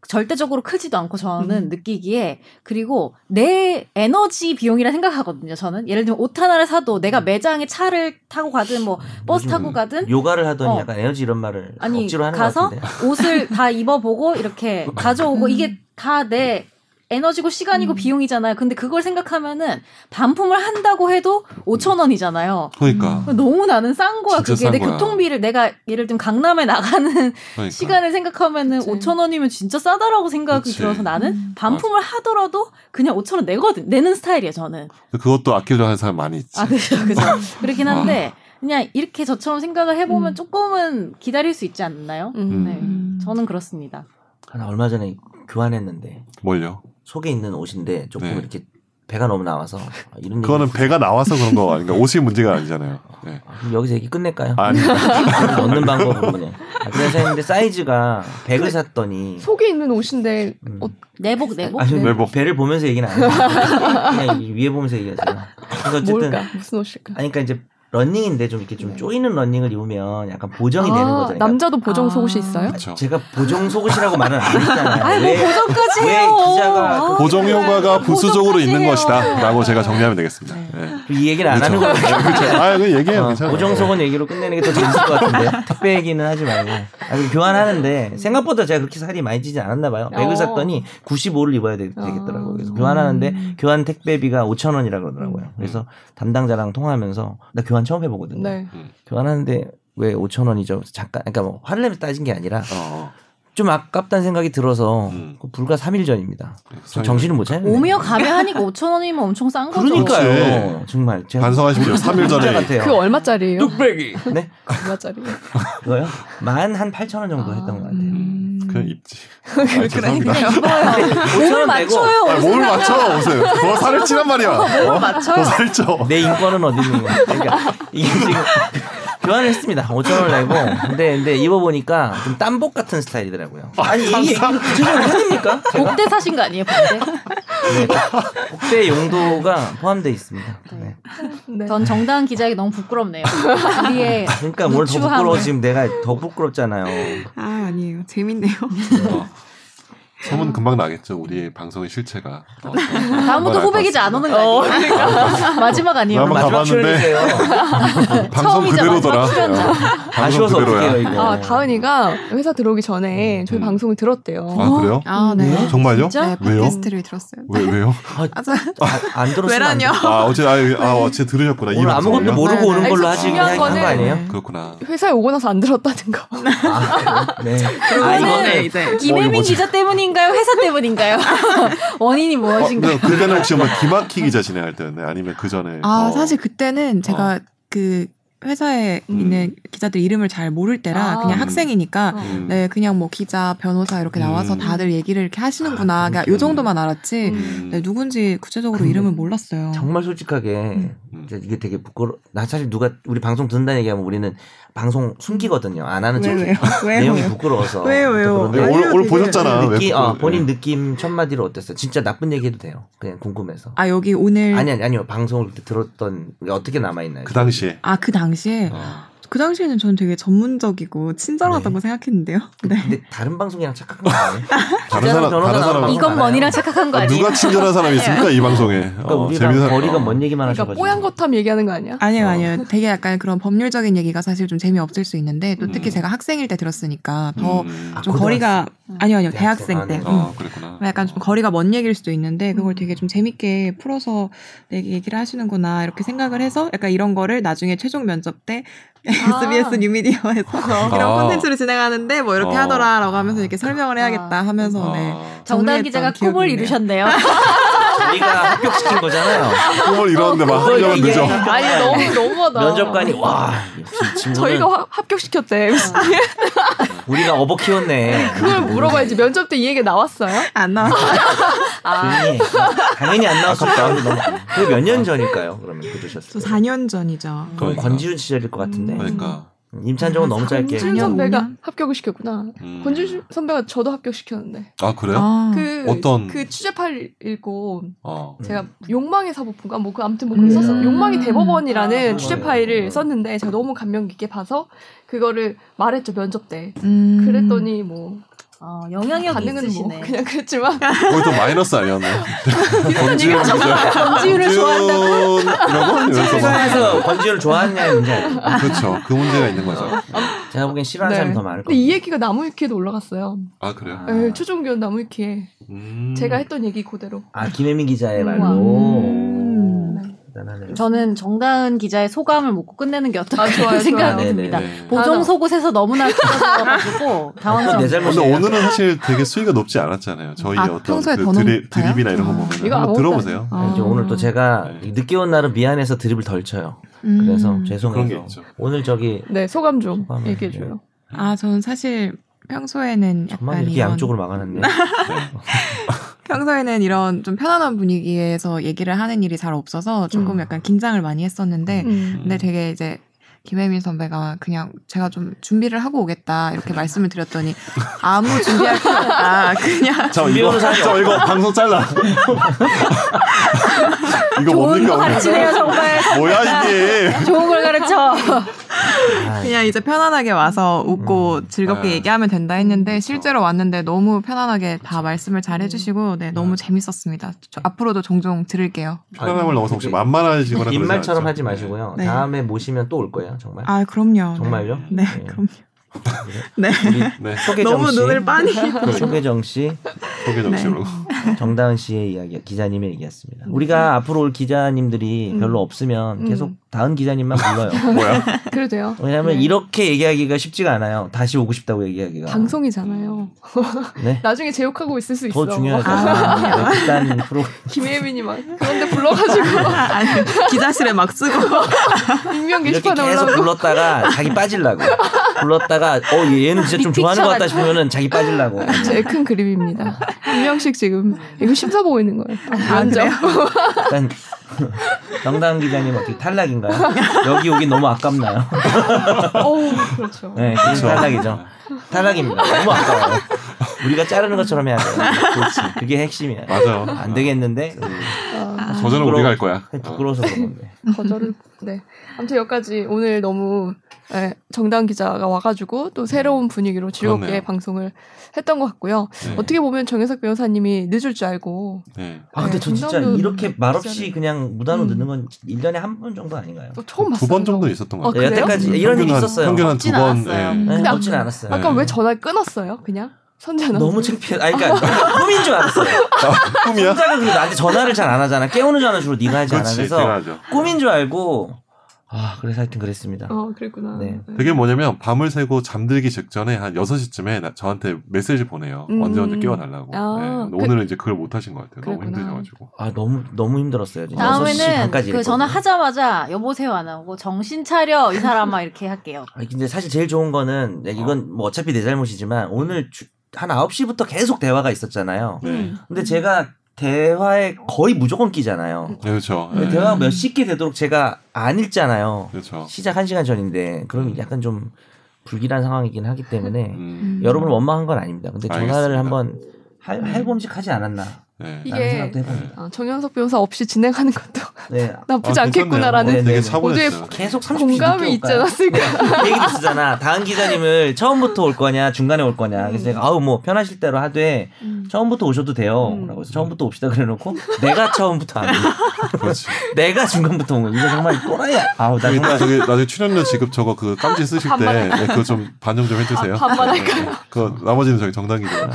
절대적으로 크지도 않고 저는 음. 느끼기에 그리고 내 에너지 비용이라 생각하거든요. 저는 예를 들면 옷 하나를 사도 내가 매장에 차를 타고 가든 뭐 버스 타고 가든 요가를 하더니 어. 약간 에너지 이런 말을 아니 억지로 하는 가서. 옷을 다 입어보고 이렇게 가져오고 음. 이게 다내 에너지고 시간이고 음. 비용이잖아요. 근데 그걸 생각하면은 반품을 한다고 해도 5천 원이잖아요. 그러니까. 너무 나는 싼 거야. 그게 싼내 거야. 교통비를 내가 예를 들면 강남에 나가는 그러니까. 시간을 생각하면은 그치. 5천 원이면 진짜 싸다라고 생각이 그치. 들어서 나는 음. 반품을 하더라도 그냥 5천 원 내거든 내는 스타일이에요 저는. 그것도 아끼려 하는 사람 많이 있지. 아 그죠 그죠. 그렇긴 한데 그냥 이렇게 저처럼 생각을 해보면 음. 조금은 기다릴 수 있지 않나요? 음. 네. 음. 저는 그렇습니다. 하나 얼마 전에 교환했는데 뭘요? 속에 있는 옷인데 조금 네. 이렇게 배가 너무 나와서 아, 이런 그거는 배가 나와서 그런 거 아닌가? 옷이 문제가 아니잖아요. 네. 그럼 여기서 얘기 끝낼까요? 아니. 넣는 방법은 그냥. 아, 그래서 했는데 사이즈가 100을 샀더니 속에 있는 옷인데 음. 어, 내복 내복. 아니, 네, 뭐. 배를 보면서 얘기는 안 해요. 그냥 이 위에 보면서 얘기하세요. 그래서 어쨌든 뭘까? 무슨 옷일까? 아니 그러니까 이제 러닝인데 좀 이렇게 좀 쪼이는 러닝을 입으면 약간 보정이 되는 아, 거죠. 그러니까 남자도 보정 아. 속옷이 있어요? 그렇죠. 제가 보정 속옷이라고 말은 안 했잖아요. 아이 뭐 왜- 보정까지 왜 해요. 기자가 아, 그 보정 효과가 부수적으로 있는 해요. 것이다라고 제가 정리하면 되겠습니다. 네. 이 얘기를 안 하는 거예요. 아, 그 얘기해요. 어, 괜찮아요. 보정 속은 얘기로 끝내는 게 더 재밌을 것 같은데 택배 얘기는 하지 말고 아니, 교환하는데 생각보다 제가 그렇게 살이 많이 찌지 않았나 봐요. 백을 어. 샀더니 95를 입어야 되, 어. 겠더라고요 그래서 교환하는데 음. 교환 택배비가 5천 원이라 그러더라고요. 그래서 담당자랑 통화하면서 나 교환 처음 해보거든요. 네. 교환하는데 왜 5천 원이죠? 잠깐 그러니까 뭐 화를 내면서 따진 게 아니라 어, 좀 아깝다는 생각이 들어서 음. 그 불과 3일 전입니다. 좀 어. 정신을 못 차렸네. 오며 가며 하니까 5천 원이면 엄청 싼 거죠. 그러니까요. 정말 제가 반성하십시오. 3일 진짜 전에 같아요. 그 얼마짜리예요? 뚝배기. 네. 얼마짜리예요? 그거요? 만 한 8천 원 정도 아, 했던 것 같아요. 음. 그냥 입지. 아, 죄송합니다. 몸을 몸을 맞춰요. 아, 몸을 맞춰 옷을. 더 살을 찌란 말이야. 어? 맞춰요. 더 살쪄. 내 인권은 어디 있는 거야? 그러니까 이게 지금 교환을 했습니다. 5천 원을 내고 근데 근데 입어보니까 좀 땀복 같은 스타일이더라고요. 아니 이게 해냅니까? 제가? 복대 사신 거 아니에요, 복대? 네, 복대 용도가 포함되어 있습니다. 네. 네. 전 정다은 기자에게 너무 부끄럽네요. 우리의 그러니까 뭘 더. 부끄러워 지금 내가 더 부끄럽잖아요. 아 아니에요. 재밌네요. 어. 소문 금방 나겠죠. 우리의 방송의 실체가. 어, 다음부터 후배기자 안 오는 거 아니에요? 마지막 아니에요? 한번 마지막 가봤는데 출연이세요. 방송 그대로더라. 방송 아쉬워서 그대로야. 어떡해요 이거. 아, 다은이가 회사 들어오기 전에 저희 음. 방송을 들었대요. 아 그래요? 아 네. 정말요? 진짜? 네, 왜요? 팟캐스트를 들었어요. 왜 왜요? 아, 저, 아, 안안 왜라뇨? 돼. 아 어제 아, 아 어제 들으셨구나. 이 오늘 아무것도? 모르고 네, 오는 네. 걸로 아니, 하시긴 중요한 한거 거는 아니에요? 그렇구나. 회사에 오고 나서 안 들었다는 거. 아, 네. 아 이거는 이제 어, 김혜민? 기자 때문인 가요? 회사 때문인가요? 원인이 어, 무엇인가요? 그- 그때는 혹시 뭐 기자 진행할 때였나요? 아니면 그 전에? 아 어. 사실 그때는 제가 그 회사에 음. 있는 기자들 이름을 잘 모를 때라 아. 그냥 음. 학생이니까 음. 네 그냥 뭐 기자 변호사 이렇게 나와서 음. 다들 얘기를 이렇게 하시는구나 아, 그냥 요 정도만 알았지 음. 네, 누군지 구체적으로 근데 이름을 몰랐어요. 정말 솔직하게 음. 이제 이게 되게 부끄러. 나 사실 누가 우리 방송 듣는다는 얘기하면 우리는 방송 숨기거든요. 안 하는 척. 내용이 왜요? 부끄러워서. 왜요, 왜요? 네, 오늘 오늘 보셨잖아. 왜 느낌, 어, 본인 네. 느낌 첫 마디로 어땠어요? 진짜 나쁜 얘기해도 돼요. 그냥 궁금해서. 아 여기 오늘 아니 아니 아니요. 방송을 들었던 게 어떻게 남아 있나요? 그 당시에 아 그 당시에 어. 그 당시에는 저는 되게 전문적이고 친절하다고 네. 생각했는데요. 네. 근데 다른 방송이랑 착각한 거 아니에요? 다른 사람 다른 사람 이건. 뭐니랑 착각한 거 아, 아니에요? 누가 친절한 사람이 있습니까 이 방송에? 그러니까 어, 우리가 재밌는 거리가 어. 먼 얘기만 그러니까 하셔가지고. 뽀얀 거탑 얘기하는 거 아니야? 아니요, 어. 아니요. 되게 약간 그런 법률적인 얘기가 사실 좀 재미없을 수 있는데 또 특히 음. 제가 학생일 때 들었으니까 더좀 음. 아, 거리가 아니요, 아니요. 대학생. 대학생 아, 때. 네. 어, 음. 그랬구나. 약간 좀 거리가 먼 얘기일 수도 있는데 그걸 음. 되게 좀 재밌게 풀어서 얘기를 하시는구나 이렇게 생각을 해서 약간 이런 거를 나중에 최종 면접 때 SBS 뉴미디어에서 이런 아. 콘텐츠를 진행하는데 뭐 이렇게 어. 하더라라고 하면서 이렇게 설명을 해야겠다 하면서 네. 아, 정다은 정리했던 기자가 꿈을. 이루셨네요. 우리가 합격시킨 거잖아요. 꿈을 이뤘는데 막 합격은 늦어. 아니 너무 너무하다. 면접관이 와 역시 이 친구는 저희가 화- 합격시켰대. 우리가 어버 키웠네. 그걸 물어봐야지. 면접 때 이 얘기 나왔어요? 안 나왔어요. 조용히 해. 당연히 안 너무. 그게 몇 년 전일까요? 그러면 저 그러셨어요. 4년 전이죠. 그럼 그러니까. 권지윤 시절일 것 같은데. 음. 그러니까. 임찬정은 너무 짧게. 4년, 선배가 5년? 합격을 시켰구나. 음. 권지윤 선배가 저도 합격시켰는데. 아 그래요? 아, 그, 어떤- 그 취재 파일 읽고 어. 제가 욕망의 사법부가 뭐그 아무튼 뭐 그걸 썼어. 음. 욕망의 대법원이라는 아, 취재 네. 파일을 썼는데 제가 너무 감명 깊게 봐서 그거를 말했죠 면접 때. 음. 그랬더니 뭐 어, 영향력이 반응은 있으시네. 뭐 그냥 그랬지만 거기 또 마이너스 아니었나요? 권지윤. 권지윤을 좋아한다고. 이라고 이러면서 권지윤을 좋아하느냐의 문제 아니에요. 그렇죠. 그 문제가 있는 거죠. 제가 보기엔 싫어하는 네. 사람이 더 많을 근데 이 거예요. 얘기가 나무위키에도 올라갔어요. 아 그래요? 아. 네, 최종 교원 나무위키에 음. 제가 했던 얘기 그대로. 아 김혜민 기자의 말로. 음. 네. 대단하네요. 저는 정다은 기자의 소감을 묻고 끝내는 게 어떨까 아, 좋아요, 생각이 좋아요. 듭니다. 네네네. 보정 속옷에서 너무나 길어져가지고 내 당황스럽네요. 잘못이에요. 근데 오늘은 사실 되게 수위가 높지 않았잖아요. 저희 아, 어떤 평소에 그더 드립? 드립이나 이런 거 아. 보면 이거 들어보세요. 아. 이제 오늘 또 제가 네. 늦게 온 날은 미안해서 드립을 덜 쳐요. 음. 그래서 있죠. 오늘 저기 네 소감 좀 소감을, 얘기해 줘요. 아, 저는 사실 평소에는 정말 약간 이렇게 이런 양쪽으로 막아놨네. 평소에는 이런 좀 편안한 분위기에서 얘기를 하는 일이 잘 없어서 조금 음. 약간 긴장을 많이 했었는데 음. 근데 되게 이제 김혜민 선배가 그냥 제가 좀 준비를 하고 오겠다 이렇게 말씀을 드렸더니 아무 준비할 필요 없다 그냥 저 준비 이거 저 이거 방송 잘라. 이거 좋은 뭡니까? 거 가르치네요 정말. 뭐야 이게? 좋은 걸 가르쳐. 아, 그냥 이제 편안하게 와서 웃고 음. 즐겁게 네. 얘기하면 된다 했는데 실제로 왔는데 너무 편안하게 다 말씀을 잘 해주시고 네 너무 재밌었습니다. 저 앞으로도 종종 들을게요. 편안함을 넘어서 혹시 만만하시거나 그러지 입말처럼? 하지 마시고요. 네. 다음에 모시면 또 올 거예요, 정말. 아 그럼요. 네. 정말요? 네, 네. 그럼요. 네. 네. 소개정 너무 씨, 눈을 빤히. 소개정 씨, 소개 정치로. 정다은 씨의 이야기, 기자님의 얘기였습니다. 우리가 앞으로 올 기자님들이 음. 별로 없으면 음. 계속 다은 기자님만 불러요. 뭐야? 그래도 돼요. 왜냐하면 네. 이렇게 얘기하기가 쉽지가 않아요. 다시 오고 싶다고 얘기하기가. 방송이잖아요. 네. 나중에 제욕하고 있을 수 있어. 더 중요하죠. 아. 네, 극단 프로. 김혜민이 막 그런데 불러가지고 아니 기자실에 막 쓰고 익명 이렇게 게시판에 계속 올라오고 불렀다가 자기 빠질라고. 불렀다가 어 얘는 진짜 좀 좋아하는 것 같다 싶으면은 자기 빠질라고. 제일 큰 그림입니다. 임명식 지금 이거 심사 보고 있는 거예요. 아, 면접. 일단 정다은 기자님 어떻게 탈락인가요? 여기 오기 너무 아깝나요? 어우 그렇죠. 네, 그게 탈락이죠. 탈락입니다. 너무 아까워요. 우리가 자르는 것처럼 해야 돼요. 그렇지. 그게 핵심이야. 맞아요. 안 되겠는데 아, 저절로 부끄러워. 우리가 할 거야. 부끄러워서 그런 건데. 거절을 네. 아무튼 여기까지 오늘 너무 네, 정다은 기자가 와가지고 또 새로운 분위기로 즐겁게 그렇네요. 방송을 했던 것 같고요. 네. 어떻게 보면 정혜석 변호사님이 늦을 줄 알고 네. 아 근데 네, 저 진짜 이렇게 말없이 기자를- 그냥 무단으로 음. 늦는 건 1년에 한 번 정도 아닌가요? 또 처음 봤어요. 두 번 정도 있었던 것 아, 같아요. 그래요? 여태까지 이런 일이 있었어요. 평균 한 두 번. 예. 네, 근데 없진 아까- 않았어요. 아까 네. 왜 전화를 끊었어요? 그냥 선재는 너무 창피해. 아니 그러니까 꿈인 줄 알았어요. 아, 꿈이야? 그리고 나한테 전화를 잘 안 하잖아. 깨우는 전화 주로 네가 하지 않아. 그래서. 꿈인 줄 알고 아 그래서 하여튼 그랬습니다. 어 그랬구나. 네. 그게 뭐냐면 밤을 새고 잠들기 직전에 한 6시쯤에 나, 저한테 메시지 보내요. 음. 언제 언제 깨워달라고. 아, 네. 그- 오늘은 이제 그걸 못 하신 것 같아요. 너무 그랬구나. 힘드셔가지고. 아 너무 너무 힘들었어요. 진짜. 6시 다음에는 반까지 그. 전화 하자마자 여보세요 안 하고 정신 차려 이 사람아 이렇게 할게요. 아니, 근데 사실 제일 좋은 거는 이건 뭐 어차피 내 잘못이지만 오늘 주- 한 9시부터 계속 대화가 있었잖아요. 네. 음. 근데 제가 대화에 거의 무조건 끼잖아요. 네, 그렇죠. 근데 네. 대화가 몇 시께 되도록 제가 안 읽잖아요. 그렇죠. 시작 1시간 전인데 그럼 약간 좀 불길한 상황이긴 하기 때문에 음. 여러분을 원망한 건 아닙니다. 근데 전화를 알겠습니다. 한번 할, 할 범직하지 않았나. 네. 이게-. 아, 정현석 변호사 없이 진행하는 것도 네. 나쁘지 아, 않겠구나라는 괜찮네요. 되게 네, 네. 차분했어요. 계속 30분 공감이 있지 않았을까. 그 얘기도 쓰잖아. 다은 기자님을 처음부터 올 거냐, 중간에 올 거냐. 그래서 제가 아우 뭐 편하실 대로 하되 음. 처음부터 오셔도 돼요. 음. 라고 해서 처음부터 옵시다 그래놓고 내가 처음부터 안. 내가 중간부터 온 거. 이거 정말 또라이야. 아우 나 저기, 정말 저기 나중에 출연료 지급 저거 그 깜지 쓰실 때. 네, 그거 좀 반영 좀 해주세요. 아, 반반 할까요? 그 나머지는 저희 정당 기자. 네.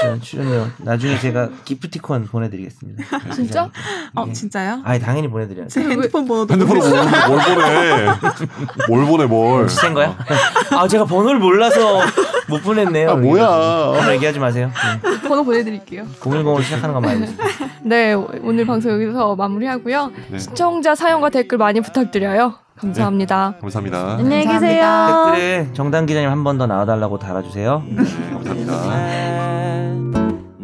저 출연료 나중에 제가 기프티콘 보내드리겠습니다. 진짜? 어 예. 진짜요? 아니 당연히 보내드려요. 제 핸드폰 번호도 핸드폰으로 뭘, 뭘 보내? 뭘 보내 뭘? 시센 거야? 아 제가 번호를 몰라서 못 보냈네요. 아 뭐야? 번호 얘기하지 마세요. 번호 보내드릴게요. 010으로 시작하는 거 말고. 네, 오늘 방송 여기서 마무리하고요. 네. 시청자 사연과 댓글 많이 부탁드려요. 감사합니다. 감사합니다. 안녕히. 계세요. 댓글에 정당 기자님 한 번 더 나와달라고 달아주세요. 네, 감사합니다.